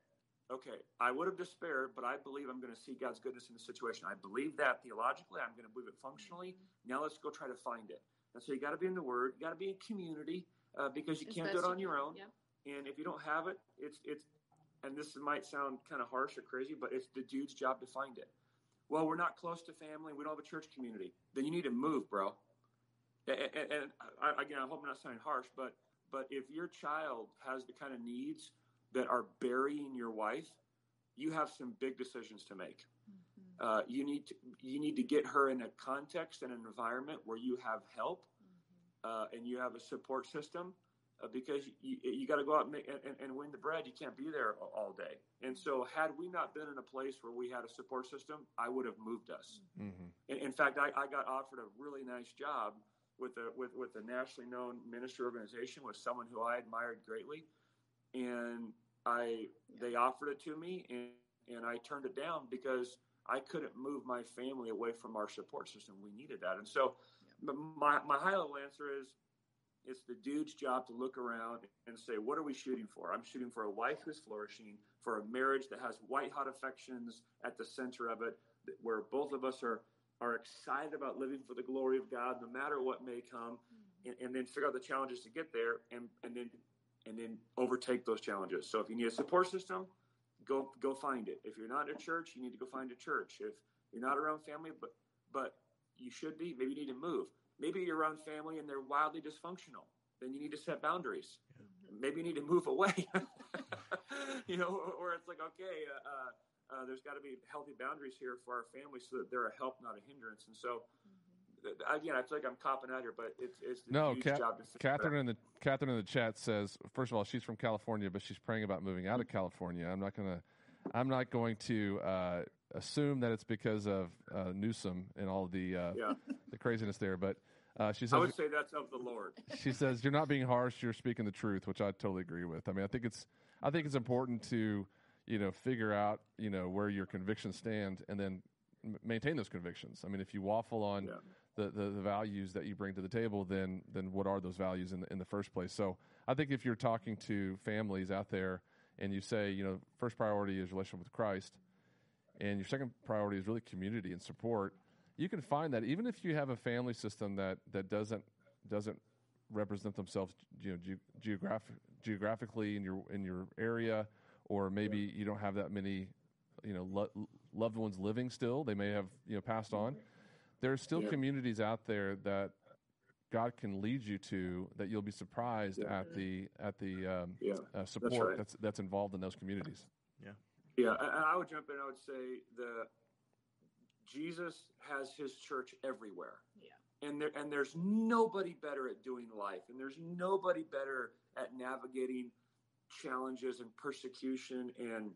okay, I would have despaired, but I believe I'm going to see God's goodness in the situation. I believe that theologically. I'm going to believe it functionally. Now let's go try to find it. And so you got to be in the Word. You got to be in community uh, because you can't do it on your own. Yep. And if you don't have it, it's it's. And this might sound kind of harsh or crazy, but it's the dude's job to find it well, we're not close to family. We don't have a church community. Then you need to move, bro. And, and, and I, again, I hope I'm not sounding harsh, but but if your child has the kind of needs that are burying your wife, you have some big decisions to make. Mm-hmm. Uh, you need to you need to get her in a context and an environment where you have help mm-hmm. uh, and you have a support system uh, because you, you got to go out and, make, and, and, win the bread. You can't be there all day. And so, had we not been in a place where we had a support system, I would have moved us. Mm-hmm. In, in, fact, I, I, got offered a really nice job with a with with a nationally known ministry organization with someone who I admired greatly, and I they offered it to me, and and I turned it down because I couldn't move my family away from our support system. We needed that, and so my my high level answer is it's the dude's job to look around and say, what are we shooting for? I'm shooting for a wife who's flourishing, for a marriage that has white hot affections at the center of it, where both of us are are excited about living for the glory of God, no matter what may come, mm-hmm. and, and then figure out the challenges to get there, and and then and then overtake those challenges. So if you need a support system, go go find it. If you're not in a church, you need to go find a church. If you're not around family, but but you should be, maybe you need to move Maybe you're around family and they're wildly dysfunctional. Then you need to set boundaries. Yeah. Maybe you need to move away. you know, where it's like, okay, uh, uh, uh, there's got to be healthy boundaries here for our family so that they're a help, not a hindrance. And so, mm-hmm. again, I feel like I'm copping out here, but it's it's the no. Ca- job to Catherine in the Catherine in the chat says, first of all, she's from California, but she's praying about moving out of California. I'm not gonna, I'm not going to uh, assume that it's because of uh, Newsom and all the uh, yeah. the craziness there, but uh, she says, I would say that's of the Lord. She says, "You're not being harsh. You're speaking the truth," which I totally agree with. I mean, I think it's I think it's important to you know figure out you know where your convictions stand and then m- maintain those convictions. I mean, if you waffle on yeah. the, the, the values that you bring to the table, then then what are those values in the, in the first place? So I think if you're talking to families out there and you say, you know, first priority is relationship with Christ, and your second priority is really community and support you can find that even if you have a family system that that doesn't doesn't represent themselves you know ge- geographic geographically in your in your area or maybe yeah. you don't have that many you know lo- loved ones living still they may have you know passed on there are still yeah. communities out there that God can lead you to that you'll be surprised yeah. at the at the um, uh, support that's, right. that's, that's involved in those communities. Yeah. And I would jump in. I would say the Jesus has his church everywhere. Yeah. And there and there's nobody better at doing life and there's nobody better at navigating challenges and persecution and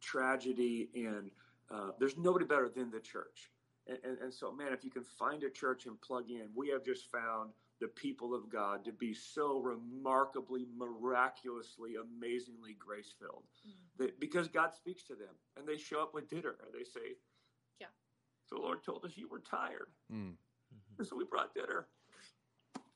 tragedy and uh, there's nobody better than the church. And, and, and so, man, if you can find a church and plug in, we have just found the people of God to be so remarkably, miraculously, amazingly grace filled. Mm-hmm. That because God speaks to them and they show up with dinner and they say, Yeah, the Lord told us you were tired. Mm. Mm-hmm. And so we brought dinner.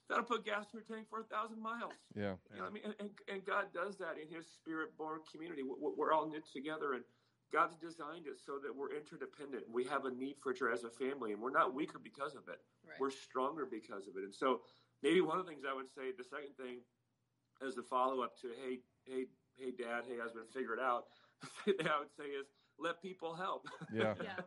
That'll put gas in your tank for a thousand miles. Yeah. You know I mean? And, and, God does that in his spirit born community. We're all knit together and God's designed it so that we're interdependent. We have a need for each other as a family and we're not weaker because of it. Right. We're stronger because of it. And so maybe one of the things I would say, the second thing as the follow up to, hey, hey, hey, dad, hey, husband, figure it out. The thing I would say is let people help. Yeah. yeah.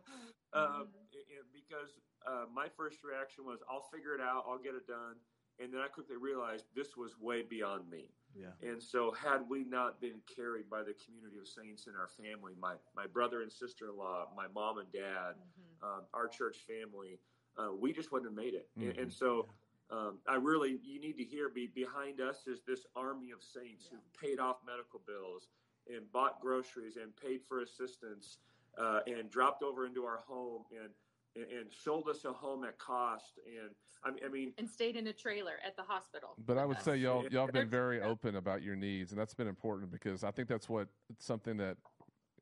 Uh, mm-hmm. because uh, my first reaction was, I'll figure it out, I'll get it done. And then I quickly realized this was way beyond me. Yeah. And so, had we not been carried by the community of saints in our family, my, my brother and sister in law, my mom and dad, mm-hmm. um, our church family, uh, we just wouldn't have made it. Mm-hmm. And, and, so, um, I really, you need to hear be behind us is this army of saints yeah. who paid off medical bills and bought groceries and paid for assistance uh, and dropped over into our home and and sold us a home at cost and I mean and stayed in a trailer at the hospital. But I would us. say y'all y'all been very open about your needs and that's been important because I think that's what something that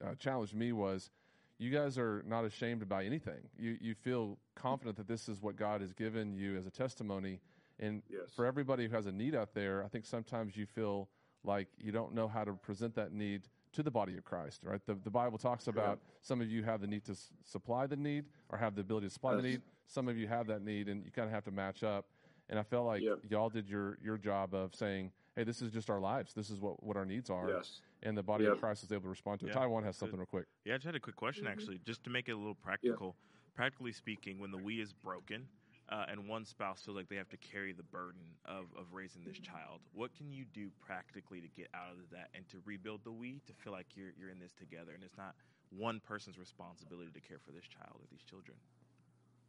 uh, challenged me was you guys are not ashamed about anything. You you feel confident that this is what God has given you as a testimony and yes. for everybody who has a need out there, I think sometimes you feel like you don't know how to present that need to the body of Christ, right? The, the Bible talks about some of you have the need to s- supply the need or have the ability to supply yes. the need. Some of you have that need and you kind of have to match up. And I felt like Yep. y'all did your your job of saying, "Hey, this is just our lives. This is what what our needs are." Yes. And the body of Christ is able to respond to it. Yeah. Taiwan has something real quick. Yeah, I just had a quick question Mhm. actually, just to make it a little practical. Practically speaking, when the we is broken, uh, and one spouse feels like they have to carry the burden of, of raising this child, what can you do practically to get out of that and to rebuild the we to feel like you're you're in this together and it's not one person's responsibility to care for this child or these children?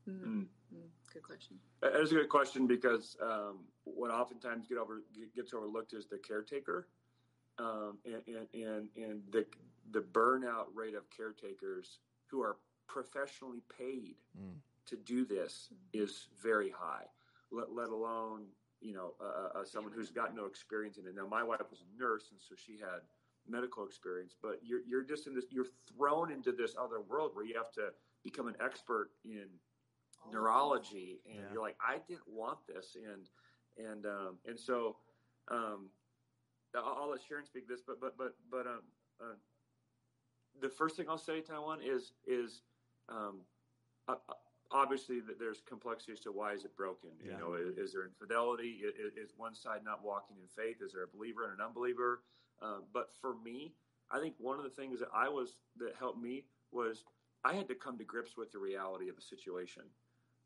Mm. Mm. Good question. That is a good question because um, what oftentimes get over gets overlooked is the caretaker, um, and, and and and the the burnout rate of caretakers who are professionally paid Mm. To do this is very high. Let let alone you know uh, uh, someone who's got no experience in it. Now my wife was a nurse, and so she had medical experience, but you're you're just in this you're thrown into this other world where you have to become an expert in neurology and Yeah. you're like i didn't want this and and um and so um i'll, I'll let sharon speak this but but but but um uh, the first thing i'll say taiwan is is um uh, obviously that there's complexity as to why is it broken Yeah. you know is, is there infidelity is, is one side not walking in faith is there a believer and an unbeliever um, but for me i think one of the things that i was that helped me was i had to come to grips with the reality of the situation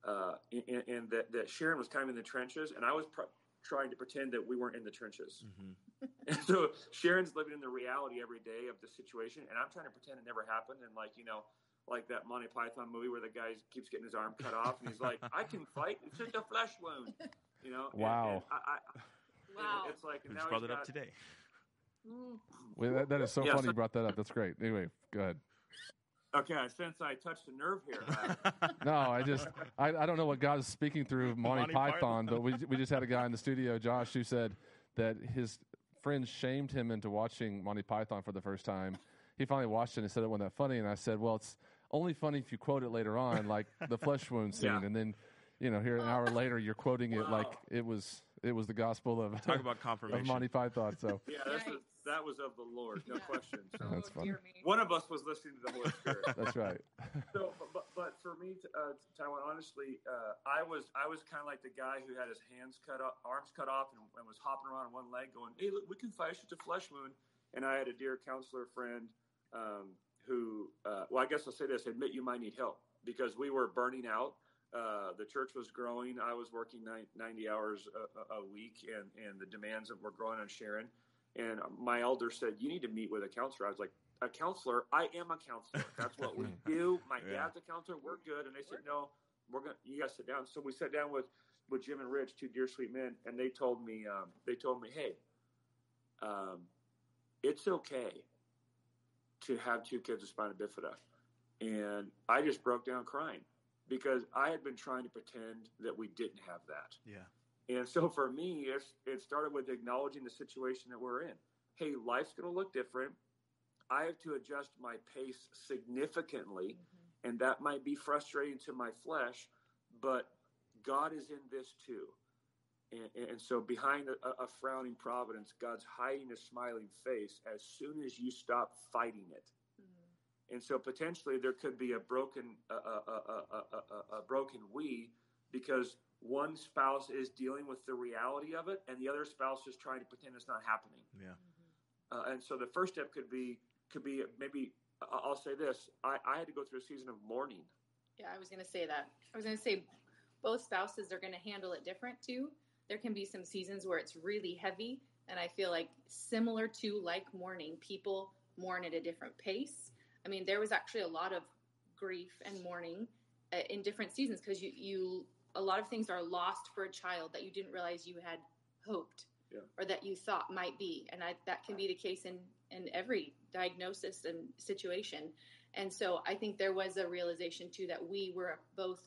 uh, and, and that, that Sharon was kind of in the trenches, and I was pr- trying to pretend that we weren't in the trenches. Mm-hmm. And so Sharon's living in the reality every day of the situation, and I'm trying to pretend it never happened. And like you know, like that Monty Python movie where the guy keeps getting his arm cut off, and he's like, "I can fight. It's just a flesh wound." You know? Wow. and I, I, Wow. It's like We now brought he's it up today. Mm. Well, that, that is so Yeah, funny so- you brought that up. That's great. Anyway, go ahead. Okay, since I touched a nerve here. No, I just I, I don't know what God is speaking through Monty, Monty Python, Python. but we we just had a guy in the studio, Josh, who said that his friends shamed him into watching Monty Python for the first time. He finally watched it and said it wasn't that funny, and I said, well, it's only funny if you quote it later on, like the flesh wound scene, Yeah. and then you know here an hour later you're quoting it like it was it was the gospel of Talk about confirmation of confirmation. Monty Python. So yeah, that's Yikes. a, that was of the Lord, no Yeah. question. So That's funny. one of us was listening to the Holy Spirit. that's right. so, but, but, but for me, uh, Taiwan, honestly, uh, I was I was kind of like the guy who had his hands cut off, arms cut off, and, and was hopping around on one leg, going, "Hey, look, we can fight. It's just a flesh wound." And I had a dear counselor friend um, who, uh, well, I guess I'll say this: admit you might need help because we were burning out. Uh, the church was growing. I was working 90 hours a, a, a week, and, and the demands that were growing on Sharon. And my elder said, "You need to meet with a counselor." I was like, "A counselor? I am a counselor. That's what we do. My Yeah. dad's a counselor. We're good." And they said, "No, we're gonna. You guys sit down." So we sat down with with Jim and Rich, two dear sweet men, and they told me, um, they told me, "Hey, um, it's okay to have two kids with spina bifida," and I just broke down crying because I had been trying to pretend that we didn't have that. Yeah. And so for me, it's, it started with acknowledging the situation that we're in. Hey, life's going to look different. I have to adjust my pace significantly, mm-hmm. and that might be frustrating to my flesh, but God is in this too. And, and so behind a, a frowning providence, God's hiding a smiling face as soon as you stop fighting it. And so potentially there could be a broken a, a, a, a, a, a broken we because one spouse is dealing with the reality of it and the other spouse is trying to pretend it's not happening. Yeah. Uh, and so the first step could be could be maybe I- I'll say this I, I had to go through a season of mourning. Yeah, I was going to say that. I was going to say both spouses are going to handle it different too. There can be some seasons where it's really heavy, and I feel like similar to like mourning, people mourn at a different pace. I mean, there was actually a lot of grief and mourning uh, in different seasons because you you a lot of things are lost for a child that you didn't realize you had hoped Yeah. or that you thought might be, and I, that can be the case in in every diagnosis and situation. And so I think there was a realization too that we were both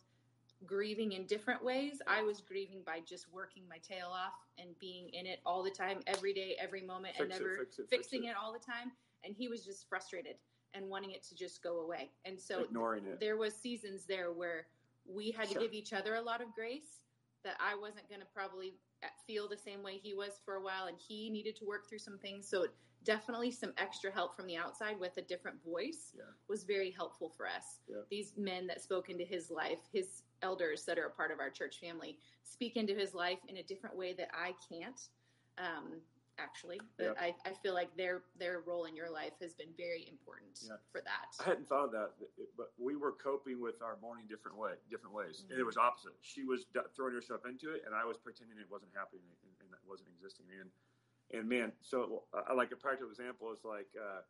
grieving in different ways. I was grieving by just working my tail off and being in it all the time, every day, every moment, and Fix it, never fix it, fix fixing it. it. all the time. And he was just frustrated and wanting it to just go away. And so ignoring it. there was seasons there where we had to give each other a lot of grace that I wasn't going to probably uh, feel the same way he was for a while and he needed to work through some things so definitely some extra help from the outside with a different voice Yeah. was very helpful for us Yeah. these men that spoke into his life his elders that are a part of our church family speak into his life in a different way that i can't um, actually but Yeah. I, I feel like their their role in your life has been very important Yeah. for that I hadn't thought of that, but we were coping with our mourning different way, different ways. Mm-hmm. And it was opposite. She was throwing herself into it, and I was pretending it wasn't happening and, and that wasn't existing. And and man, so I like a practical example is like uh,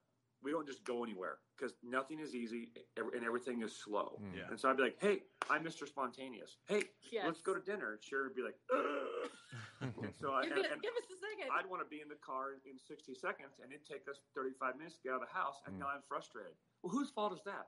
we don't just go anywhere because nothing is easy and everything is slow. Mm. Yeah. And so I'd be like, "Hey, I'm Mr. Spontaneous. Hey, Yes. let's go to dinner." And Sharon would be like, so I, give, and, and give us a second I'd want to be in the car in 60 seconds, and it'd take us 35 minutes to get out of the house, and Mm. now I'm frustrated. Well, whose fault is that?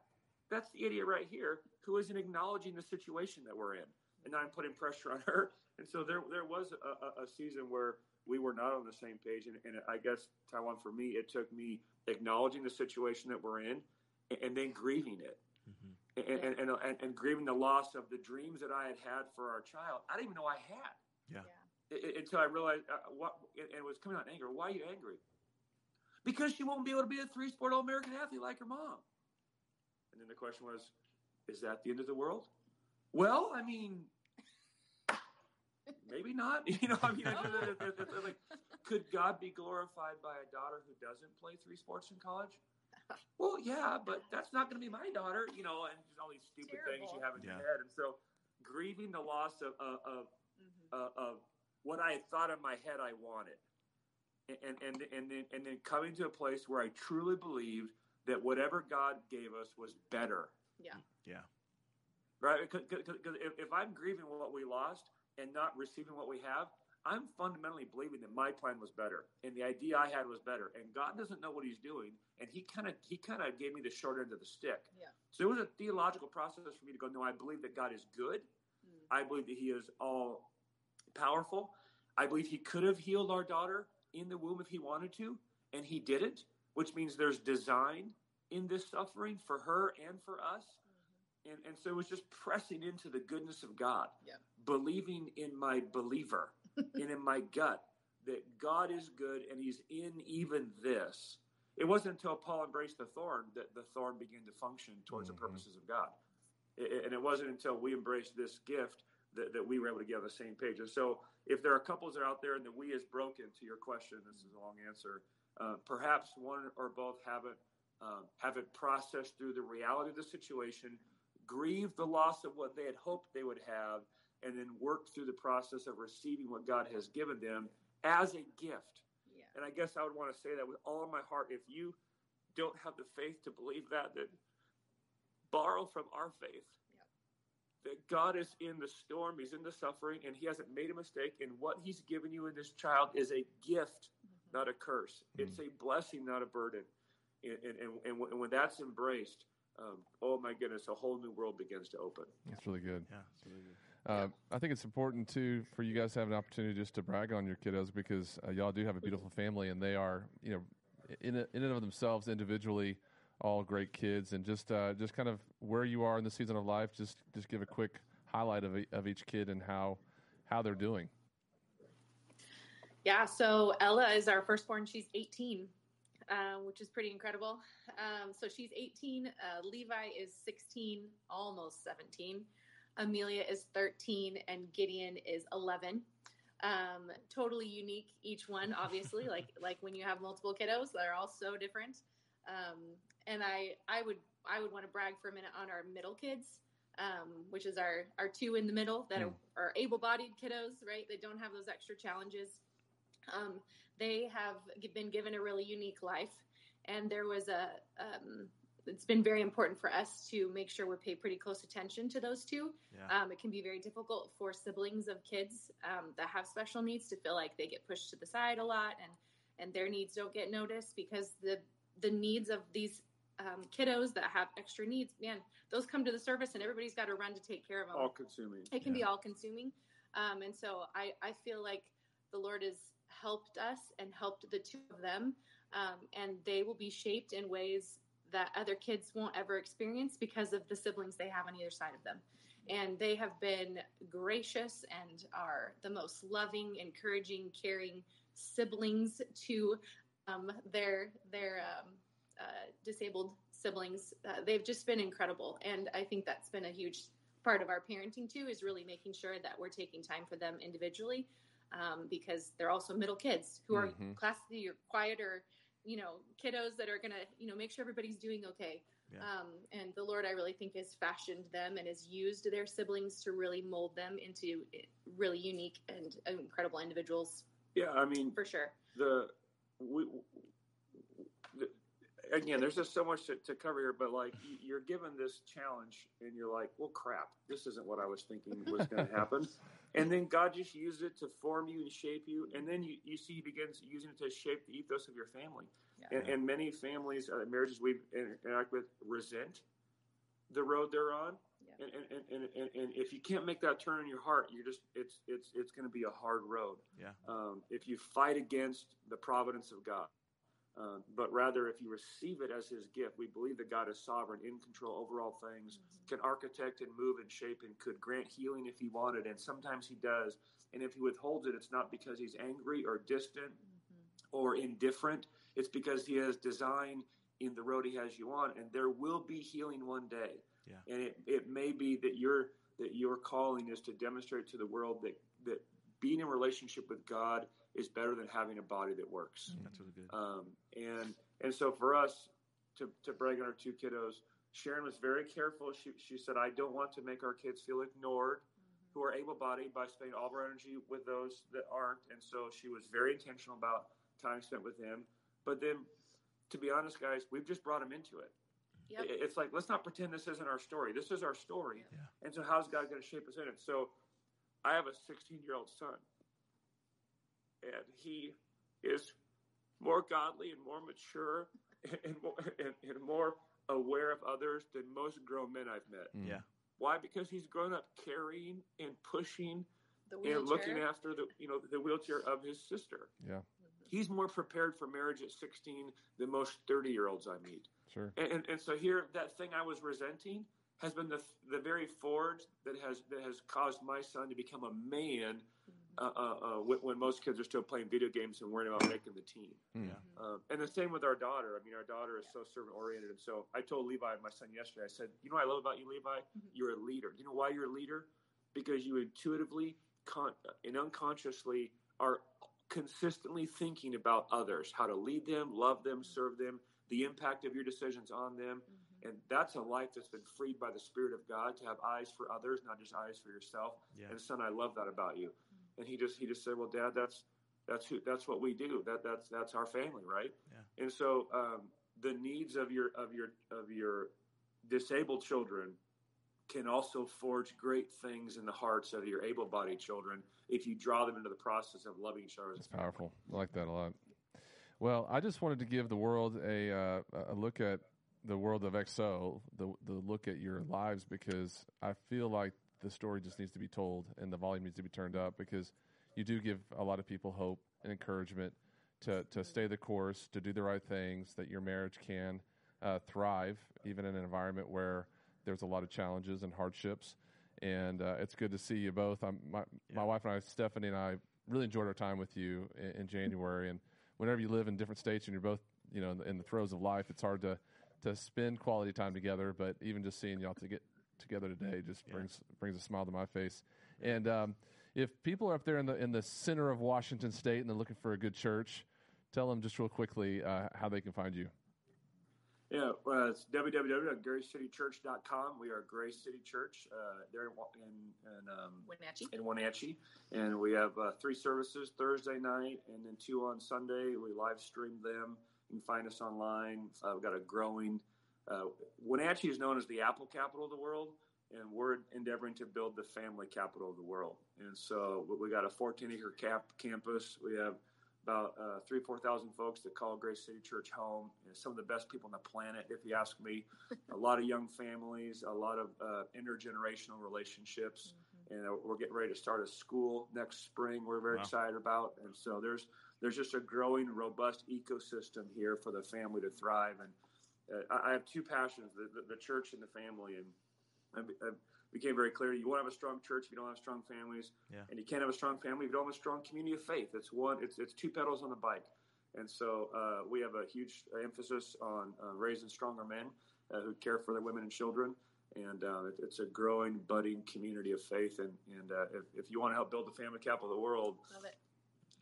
That's the idiot right here who isn't acknowledging the situation that we're in, and now I'm putting pressure on her. And so there, there was a, a, a season where we were not on the same page, and, and I guess Taiwan for me, it took me acknowledging the situation that we're in, and, and then grieving it. Mhm. And, and, and, and, and grieving the loss of the dreams that I had had for our child. I didn't even know I had Yeah. I- I- until I realized uh, what and it was coming out in anger. Why are you angry? Because she won't be able to be a three sport All American athlete like her mom. And then the question was, is that the end of the world? Well, I mean, maybe not. You know, I mean, like, could God be glorified by a daughter who doesn't play three sports in college? Well, yeah, but that's not going to be my daughter, you know, and just all these stupid things you have in Yeah. your head. And so, grieving the loss of, of, of Mhm. uh, of what I had thought in my head I wanted, and and and then and then coming to a place where I truly believed that whatever God gave us was better. yeah Yeah. Right? Because if, if I'm grieving what we lost and not receiving what we have, I'm fundamentally believing that my plan was better and the idea I had was better. And God doesn't know what He's doing, and He kind of He kind of gave me the short end of the stick. Yeah. So it was a theological process for me to go. No, I believe that God is good. Mm. I believe that He is all powerful. I believe He could have healed our daughter in the womb if He wanted to, and He didn't, which means there's design in this suffering for her and for us. And, and so it was just pressing into the goodness of God, Yeah. Believing in my believer and in my gut that God is good and He's in even this. It wasn't until Paul embraced the thorn that the thorn began to function towards Mhm. the purposes of God. I- I- And it wasn't until we embraced this gift that, that we were able to get on the same page. And so, if there are couples that are out there and the we is broken, to your question, this is a long answer. Uh, perhaps one or both haven't um, haven't processed through the reality of the situation, grieved the loss of what they had hoped they would have, and then work through the process of receiving what God has given them as a gift. yeah And I guess I would want to say that with all of my heart. If you don't have the faith to believe that, then borrow from our faith. That God is in the storm, He's in the suffering, and He hasn't made a mistake. And what He's given you in this child is a gift, not a curse. It's a blessing, not a burden. And, and, and, and when- and when that's embraced, um, oh my goodness, a whole new world begins to open. That's really good. Yeah. It's really good. Uh, I think it's important too for you guys to have an opportunity just to brag on your kiddos because uh, y'all do have a beautiful family and they are, you know, in in and of themselves individually all great kids and just uh, just kind of where you are in the season of life. Just just give a quick highlight of, e- of each kid and how how they're doing. Yeah, so Ella is our firstborn. She's 18, uh, which is pretty incredible. Um, so she's 18. Uh, Levi is 16, almost 17. Amelia is 13, and Gideon is 11. Um, totally unique, each one, obviously. like like when you have multiple kiddos, they're all so different. Um, and I I would I would want to brag for a minute on our middle kids, um, which is our our two in the middle that are, are able-bodied kiddos, right? That don't have those extra challenges um, they have been given a really unique life and there was a um, it's been very important for us to make sure we pay pretty close attention to those two Yeah. um, it can be very difficult for siblings of kids um, that have special needs to feel like they get pushed to the side a lot and and their needs don't get noticed because the the needs of these um, kiddos that have extra needs man those come to the surface and everybody's got to run to take care of them All consuming. it can be all consuming um, and so I, I feel like the lord has helped us and helped the two of them um, and they will be shaped in ways that other kids won't ever experience because of the siblings they have on either side of them and they have been gracious and are the most loving, encouraging, caring siblings to um, their their um, uh, disabled siblings. Uh, they've just been incredible, and I think that's been a huge part of our parenting too. Is really making sure that we're taking time for them individually, um, because they're also middle kids who are Mhm. classically or quieter, you know, kiddos that are gonna you know make sure everybody's doing okay. Yeah. Um, and the Lord, I really think, has fashioned them and has used their siblings to really mold them into eh, really unique and incredible individuals Yeah, I mean, for sure. the we the, again there's just so much to, to cover here but like you're given this challenge and you're like well crap this isn't what i was thinking was going to happen and then god just uses it to form you and shape you and then you, you see he begins using it to shape the ethos of your family Yeah. and, and many families uh, marriages we interact with resent the road they're on Yeah. and, and, and, and, and if you can't make that turn in your heart you're just it's it's it's going to be a hard road Yeah. um, if you fight against the providence of God, um, but rather if you receive it as His gift, we believe that God is sovereign, in control over all things, can architect and move and shape, and could grant healing if He wanted, and sometimes He does. And if He withholds it, it's not because He's angry or distant or indifferent. It's because He has design in the road He has you on, and there will be healing one day. Yeah. And it, it may be that your that your calling is to demonstrate to the world that that being in relationship with God is better than having a body that works. That's really good. Um, and and so for us to to brag on our two kiddos, Sharon was very careful. She she said, I don't want to make our kids feel ignored who are able bodied by spending all of our energy with those that aren't. And so she was very intentional about time spent with them. But then to be honest, guys, we've just brought them into it. Yep. It's like let's not pretend this isn't our story. This is our story. Yeah. And so how's God going to shape us in it? So I have a 16 year old son, and he is more godly and more mature and more, and, and more aware of others than most grown men I've met. Mm. Yeah. Why? Because he's grown up carrying and pushing and looking after the you know the wheelchair of his sister. Yeah, He's more prepared for marriage at 16 than most 30 year olds I meet. sure. And, and, and so here, that thing I was resenting has been the the very forge that has that has caused my son to become a man. Uh, uh, uh, when, when most kids are still playing video games and worrying about making the team. Mm. Yeah. Um, and the same with our daughter. I mean, our daughter is so servant oriented. And so I told Levi, my son, yesterday, I said, You know what I love about you, Levi? You're a leader. You know why you're a leader? Because you intuitively con- and unconsciously are consistently thinking about others, how to lead them, love them, serve them, the impact of your decisions on them. And that's a life that's been freed by the Spirit of God to have eyes for others, not just eyes for yourself. Yeah. And son, I love that about you. And he just he just said, Well, Dad, that's that's who that's what we do. That that's that's our family, right? Yeah. And so um, the needs of your of your of your disabled children can also forge great things in the hearts of your able-bodied children if you draw them into the process of loving each other. It's powerful. I like that a lot. Well, I just wanted to give the world a uh, a look at the world of XO, the the look at your lives, because I feel like the story just needs to be told and the volume needs to be turned up because you do give a lot of people hope and encouragement to to stay the course, to do the right things, that your marriage can uh, thrive even in an environment where there's a lot of challenges and hardships. And uh, it's good to see you both. I'm, my my wife and I, Stephanie and I, really enjoyed our time with you in, in January. And whenever you live in different states and you're both, you know, in the, in the throes of life, it's hard to to spend quality time together. But even just seeing y'all to get together today just Yeah. brings brings a smile to my face. And um, if people are up there in the in the center of Washington State and they're looking for a good church, tell them just real quickly uh, how they can find you. Yeah, well, it's www.gracecitychurch.com. We are Grace City Church uh, there in, Wa- in, in um, Wenatchee. in Wenatchee, and we have uh, three services Thursday night and then two on Sunday. We live stream them. You can find us online. Uh, we've got a growing. Uh, Wenatchee is known as the Apple capital of the world, and we're endeavoring to build the family capital of the world. And so we- we got a 14 acre cap campus. We have about uh, three, four thousand folks that call Grace City Church home. And some of the best people on the planet, if you ask me. a lot of young families, a lot of uh, intergenerational relationships, and uh, we're getting ready to start a school next spring. We're very Wow. excited about, and so there's there's just a growing, robust ecosystem here for the family to thrive. And uh, I I have two passions: the, the, the church and the family. And I've, I've became very clear. You want to have a strong church if you don't have strong families, Yeah. and you can't have a strong family if you don't have a strong community of faith. It's one. It's it's two pedals on the bike, and so uh, we have a huge emphasis on uh, raising stronger men uh, who care for their women and children. And uh, it, it's a growing, budding community of faith. And, and uh, if, if you want to help build the family capital of the world, Love it.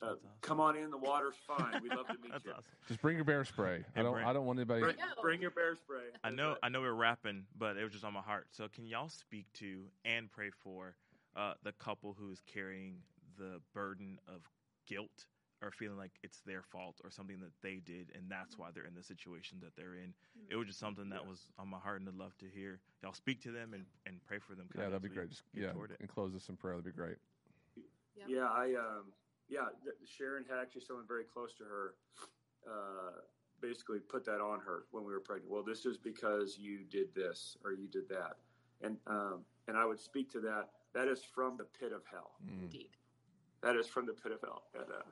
Uh, awesome. come on in. The water's fine. We'd love to meet That's you. awesome. Just bring your bear spray. I don't. bring- I don't want anybody. Bring, bring your bear spray. I know, right. I know we're wrapping, but it was just on my heart. So, can y'all speak to and pray for uh, the couple who is carrying the burden of guilt or feeling like it's their fault or something that they did, and that's why they're in the situation that they're in? It was just something that Yeah. was on my heart, and I'd love to hear y'all speak to them and, and pray for them. Yeah, that'd be great. Just, get yeah, toward it. and close this in prayer. That'd be great. Yep. Yeah, I um, yeah, th- Sharon had actually someone very close to her, uh, basically put that on her when we were pregnant. Well, this is because you did this or you did that, and um, and I would speak to that. That is from the pit of hell. Mm. Indeed. That is from the pit of hell. And, uh,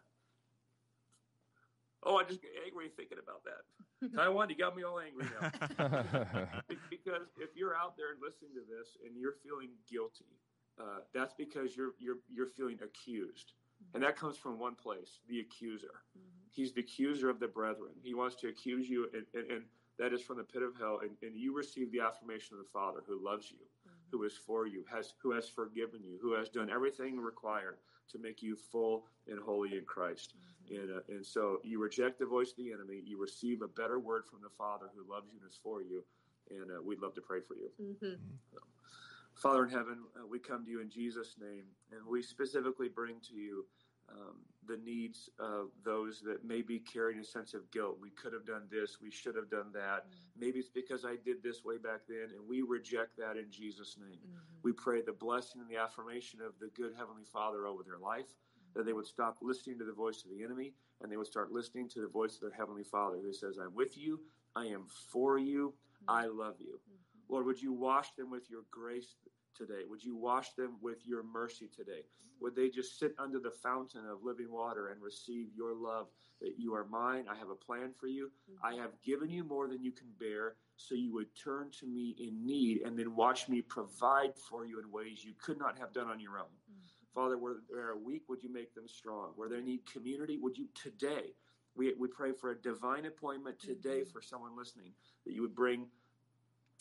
oh, I just get angry thinking about that. Taiwan, you got me all angry now. Because if you're out there and listening to this and you're feeling guilty, uh, that's because you're you're you're feeling accused, and that comes from one place: the accuser. He's the accuser of the brethren. He wants to accuse you, and, and, and that is from the pit of hell. And, and you receive the affirmation of the Father, who loves you, who is for you, has who has forgiven you, who has done everything required to make you full and holy in Christ. And, uh, and so you reject the voice of the enemy. You receive a better word from the Father who loves you and is for you. And uh, we'd love to pray for you. Mm-hmm. Father in heaven, uh, we come to you in Jesus' name, and we specifically bring to you um, the needs of those that may be carrying a sense of guilt. We could have done this, we should have done that. Maybe it's because I did this way back then, and we reject that in Jesus' name. We pray the blessing and the affirmation of the good Heavenly Father over their life, that they would stop listening to the voice of the enemy, and they would start listening to the voice of their Heavenly Father who says, I'm with you, I am for you, I love you. Lord, would you wash them with your grace today? Would you wash them with your mercy today? Would they just sit under the fountain of living water and receive your love that you are mine? I have a plan for you. I have given you more than you can bear, so you would turn to me in need and then watch me provide for you in ways you could not have done on your own. Father, where they are weak, would you make them strong? Where they need community, would you today? We, we pray for a divine appointment today mm-hmm. for someone listening, that you would bring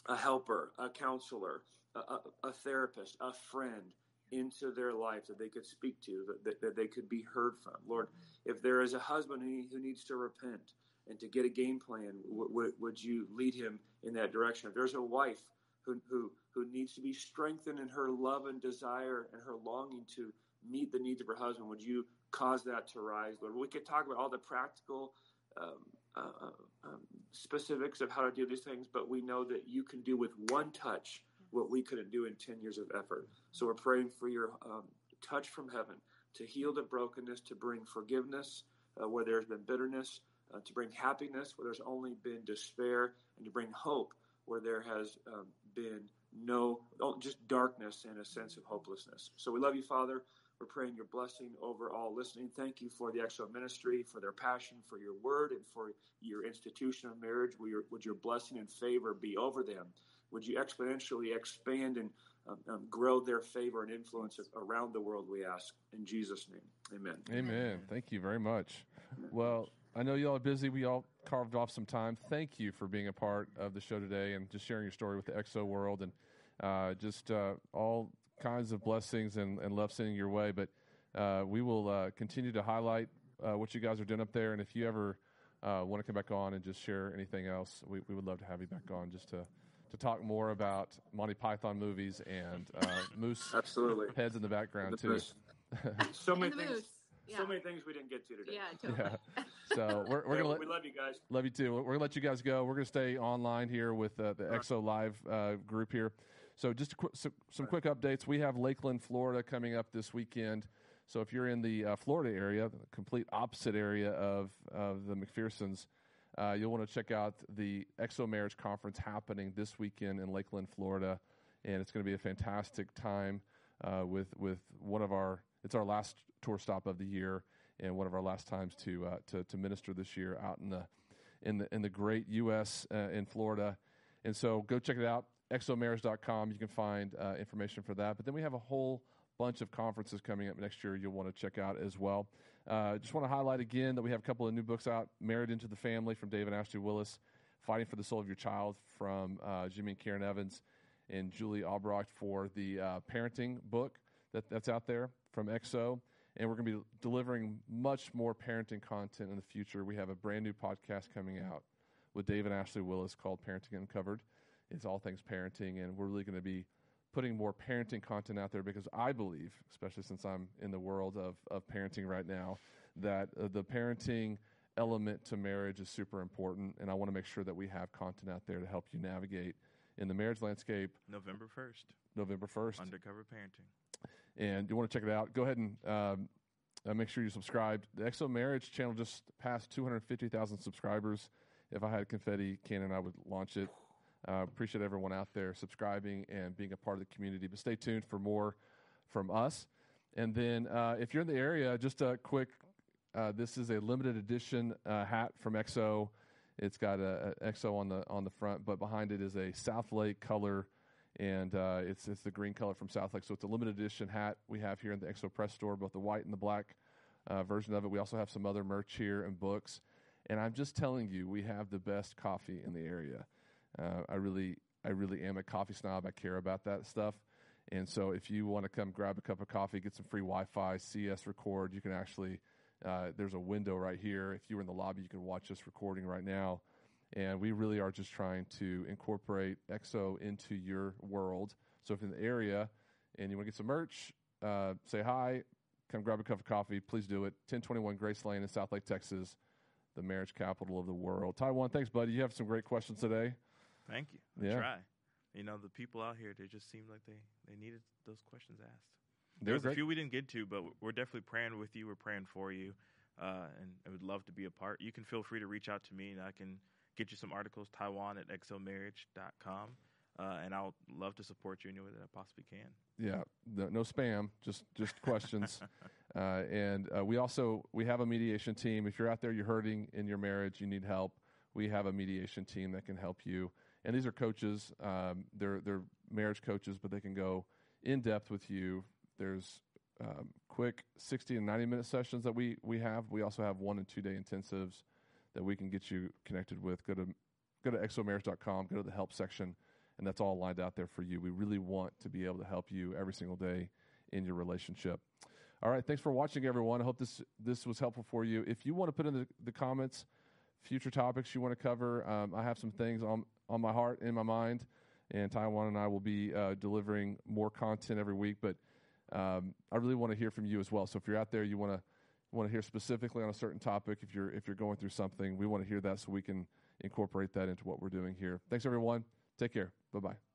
a helper, a counselor, a, a, a therapist, a friend into their life that they could speak to, that, that, they could be heard from. Lord, if there is a husband who, needs to repent and to get a game plan, w- w- would you lead him in that direction? If there's a wife who, who, who needs to be strengthened in her love and desire and her longing to meet the needs of her husband, would you cause that to rise, Lord? We could talk about all the practical um, uh, um, specifics of how to do these things, but we know that you can do with one touch what we couldn't do in 10 years of effort. So we're praying for your um, touch from heaven to heal the brokenness, to bring forgiveness uh, where there's been bitterness, uh, to bring happiness where there's only been despair, and to bring hope where there has um, been no, oh, just darkness and a sense of hopelessness. So we love you, Father. We're praying your blessing over all listening. Thank you for the XO ministry, for their passion for your word, and for your institution of marriage. Would your, would your blessing and favor be over them? Would you exponentially expand and um, um, grow their favor and influence around the world, we ask. In Jesus' name, amen. Amen. Thank you very much. Well, I know y'all are busy. We all carved off some time. Thank you for being a part of the show today and just sharing your story with the XO world and uh, just uh, all kinds of blessings and, and love sending your way. But uh, we will uh, continue to highlight uh, what you guys are doing up there. And if you ever uh, want to come back on and just share anything else, we, we would love to have you back on just to, to talk more about Monty Python movies and uh, moose Absolutely. heads in the background, The too. So many things. moose. Yeah. So many things we didn't get to today. Yeah, totally. Yeah. So we're, we're Yeah, going to let. we love you guys. Love you too. We're going to let you guys go. We're going to stay online here with uh, the XO Live uh, group here. So just qu- so, some quick updates. We have Lakeland, Florida coming up this weekend. So if you're in the uh, Florida area, the complete opposite area of, of the McPhersons, uh, you'll want to check out the XO Marriage Conference happening this weekend in Lakeland, Florida. And it's going to be a fantastic time uh, with, with one of our, it's our last tour stop of the year and one of our last times to, uh, to, to minister this year out in the, in the, in the great U.S. Uh, in Florida. And so go check it out, xomarriage.com. You can find uh, information for that. But then we have a whole bunch of conferences coming up next year you'll want to check out as well. Uh, just want to highlight again that we have a couple of new books out Married into the Family from David Ashley Willis, Fighting for the Soul of Your Child from uh, Jimmy and Karen Evans, and Julie Albrecht for the uh, parenting book that, that's out there from XO. And we're going to be delivering much more parenting content in the future. We have a brand new podcast coming out with David Ashley Willis called Parenting Uncovered. It's all things parenting, and we're really going to be putting more parenting content out there because I believe, especially since I'm in the world of, of parenting right now, that uh, the parenting element to marriage is super important. And I want to make sure that we have content out there to help you navigate in the marriage landscape. November 1st. November 1st. Undercover Parenting. And you want to check it out, go ahead and um, uh, make sure you subscribe. The XO Marriage channel just passed 250,000 subscribers. If I had confetti cannon, I would launch it. Uh, appreciate everyone out there subscribing and being a part of the community. But stay tuned for more from us. And then uh, if you're in the area, just a quick uh, this is a limited edition uh, hat from XO. It's got a, a, XO on the on the front, but behind it is a Southlake color, and uh, it's it's the green color from Southlake. So it's a limited edition hat we have here in the XO Press store, both the white and the black uh, version of it. We also have some other merch here and books. And I'm just telling you, we have the best coffee in the area. Uh, I really, I really am a coffee snob. I care about that stuff. And so, if you want to come grab a cup of coffee, get some free Wi-Fi, us record, you can actually. Uh, there's a window right here. If you were in the lobby, you can watch us recording right now. And we really are just trying to incorporate XO into your world. So if you're in the area and you want to get some merch, uh, say hi, come grab a cup of coffee. Please do it. 1021 Grace Lane in Southlake, Texas, the marriage capital of the world. Taiwan, thanks, buddy. You have some great questions today. Thank you. I Yeah. try. You know, the people out here, they just seemed like they, they needed those questions asked. They're There's a few we didn't get to, but we're definitely praying with you. We're praying for you, uh, and I would love to be a part. You can feel free to reach out to me, and I can get you some articles. Taiwan at xomarriage.com, uh, and I'll love to support you in any way that I possibly can. Yeah, no, no spam, just just questions. uh, and uh, we also we have a mediation team. If you're out there, you're hurting in your marriage, you need help. We have a mediation team that can help you. And these are coaches. Um, they're they're marriage coaches, but they can go in depth with you. There's um, quick 60 and 90 minute sessions that we we have. We also have one and two day intensives that we can get you connected with. Go to go to xomarriage.com. Go to the help section and that's all lined out there for you. We really want to be able to help you every single day in your relationship. All right, thanks for watching, everyone. I hope this this was helpful for you. If you want to put in the, the comments future topics you want to cover, um, I have some things on on my heart in my mind, and Taiwan and I will be uh, delivering more content every week. But um, I really want to hear from you as well. So if you're out there, you want to want to hear specifically on a certain topic. If you're if you're going through something, we want to hear that so we can incorporate that into what we're doing here. Thanks, everyone. Take care. Bye bye.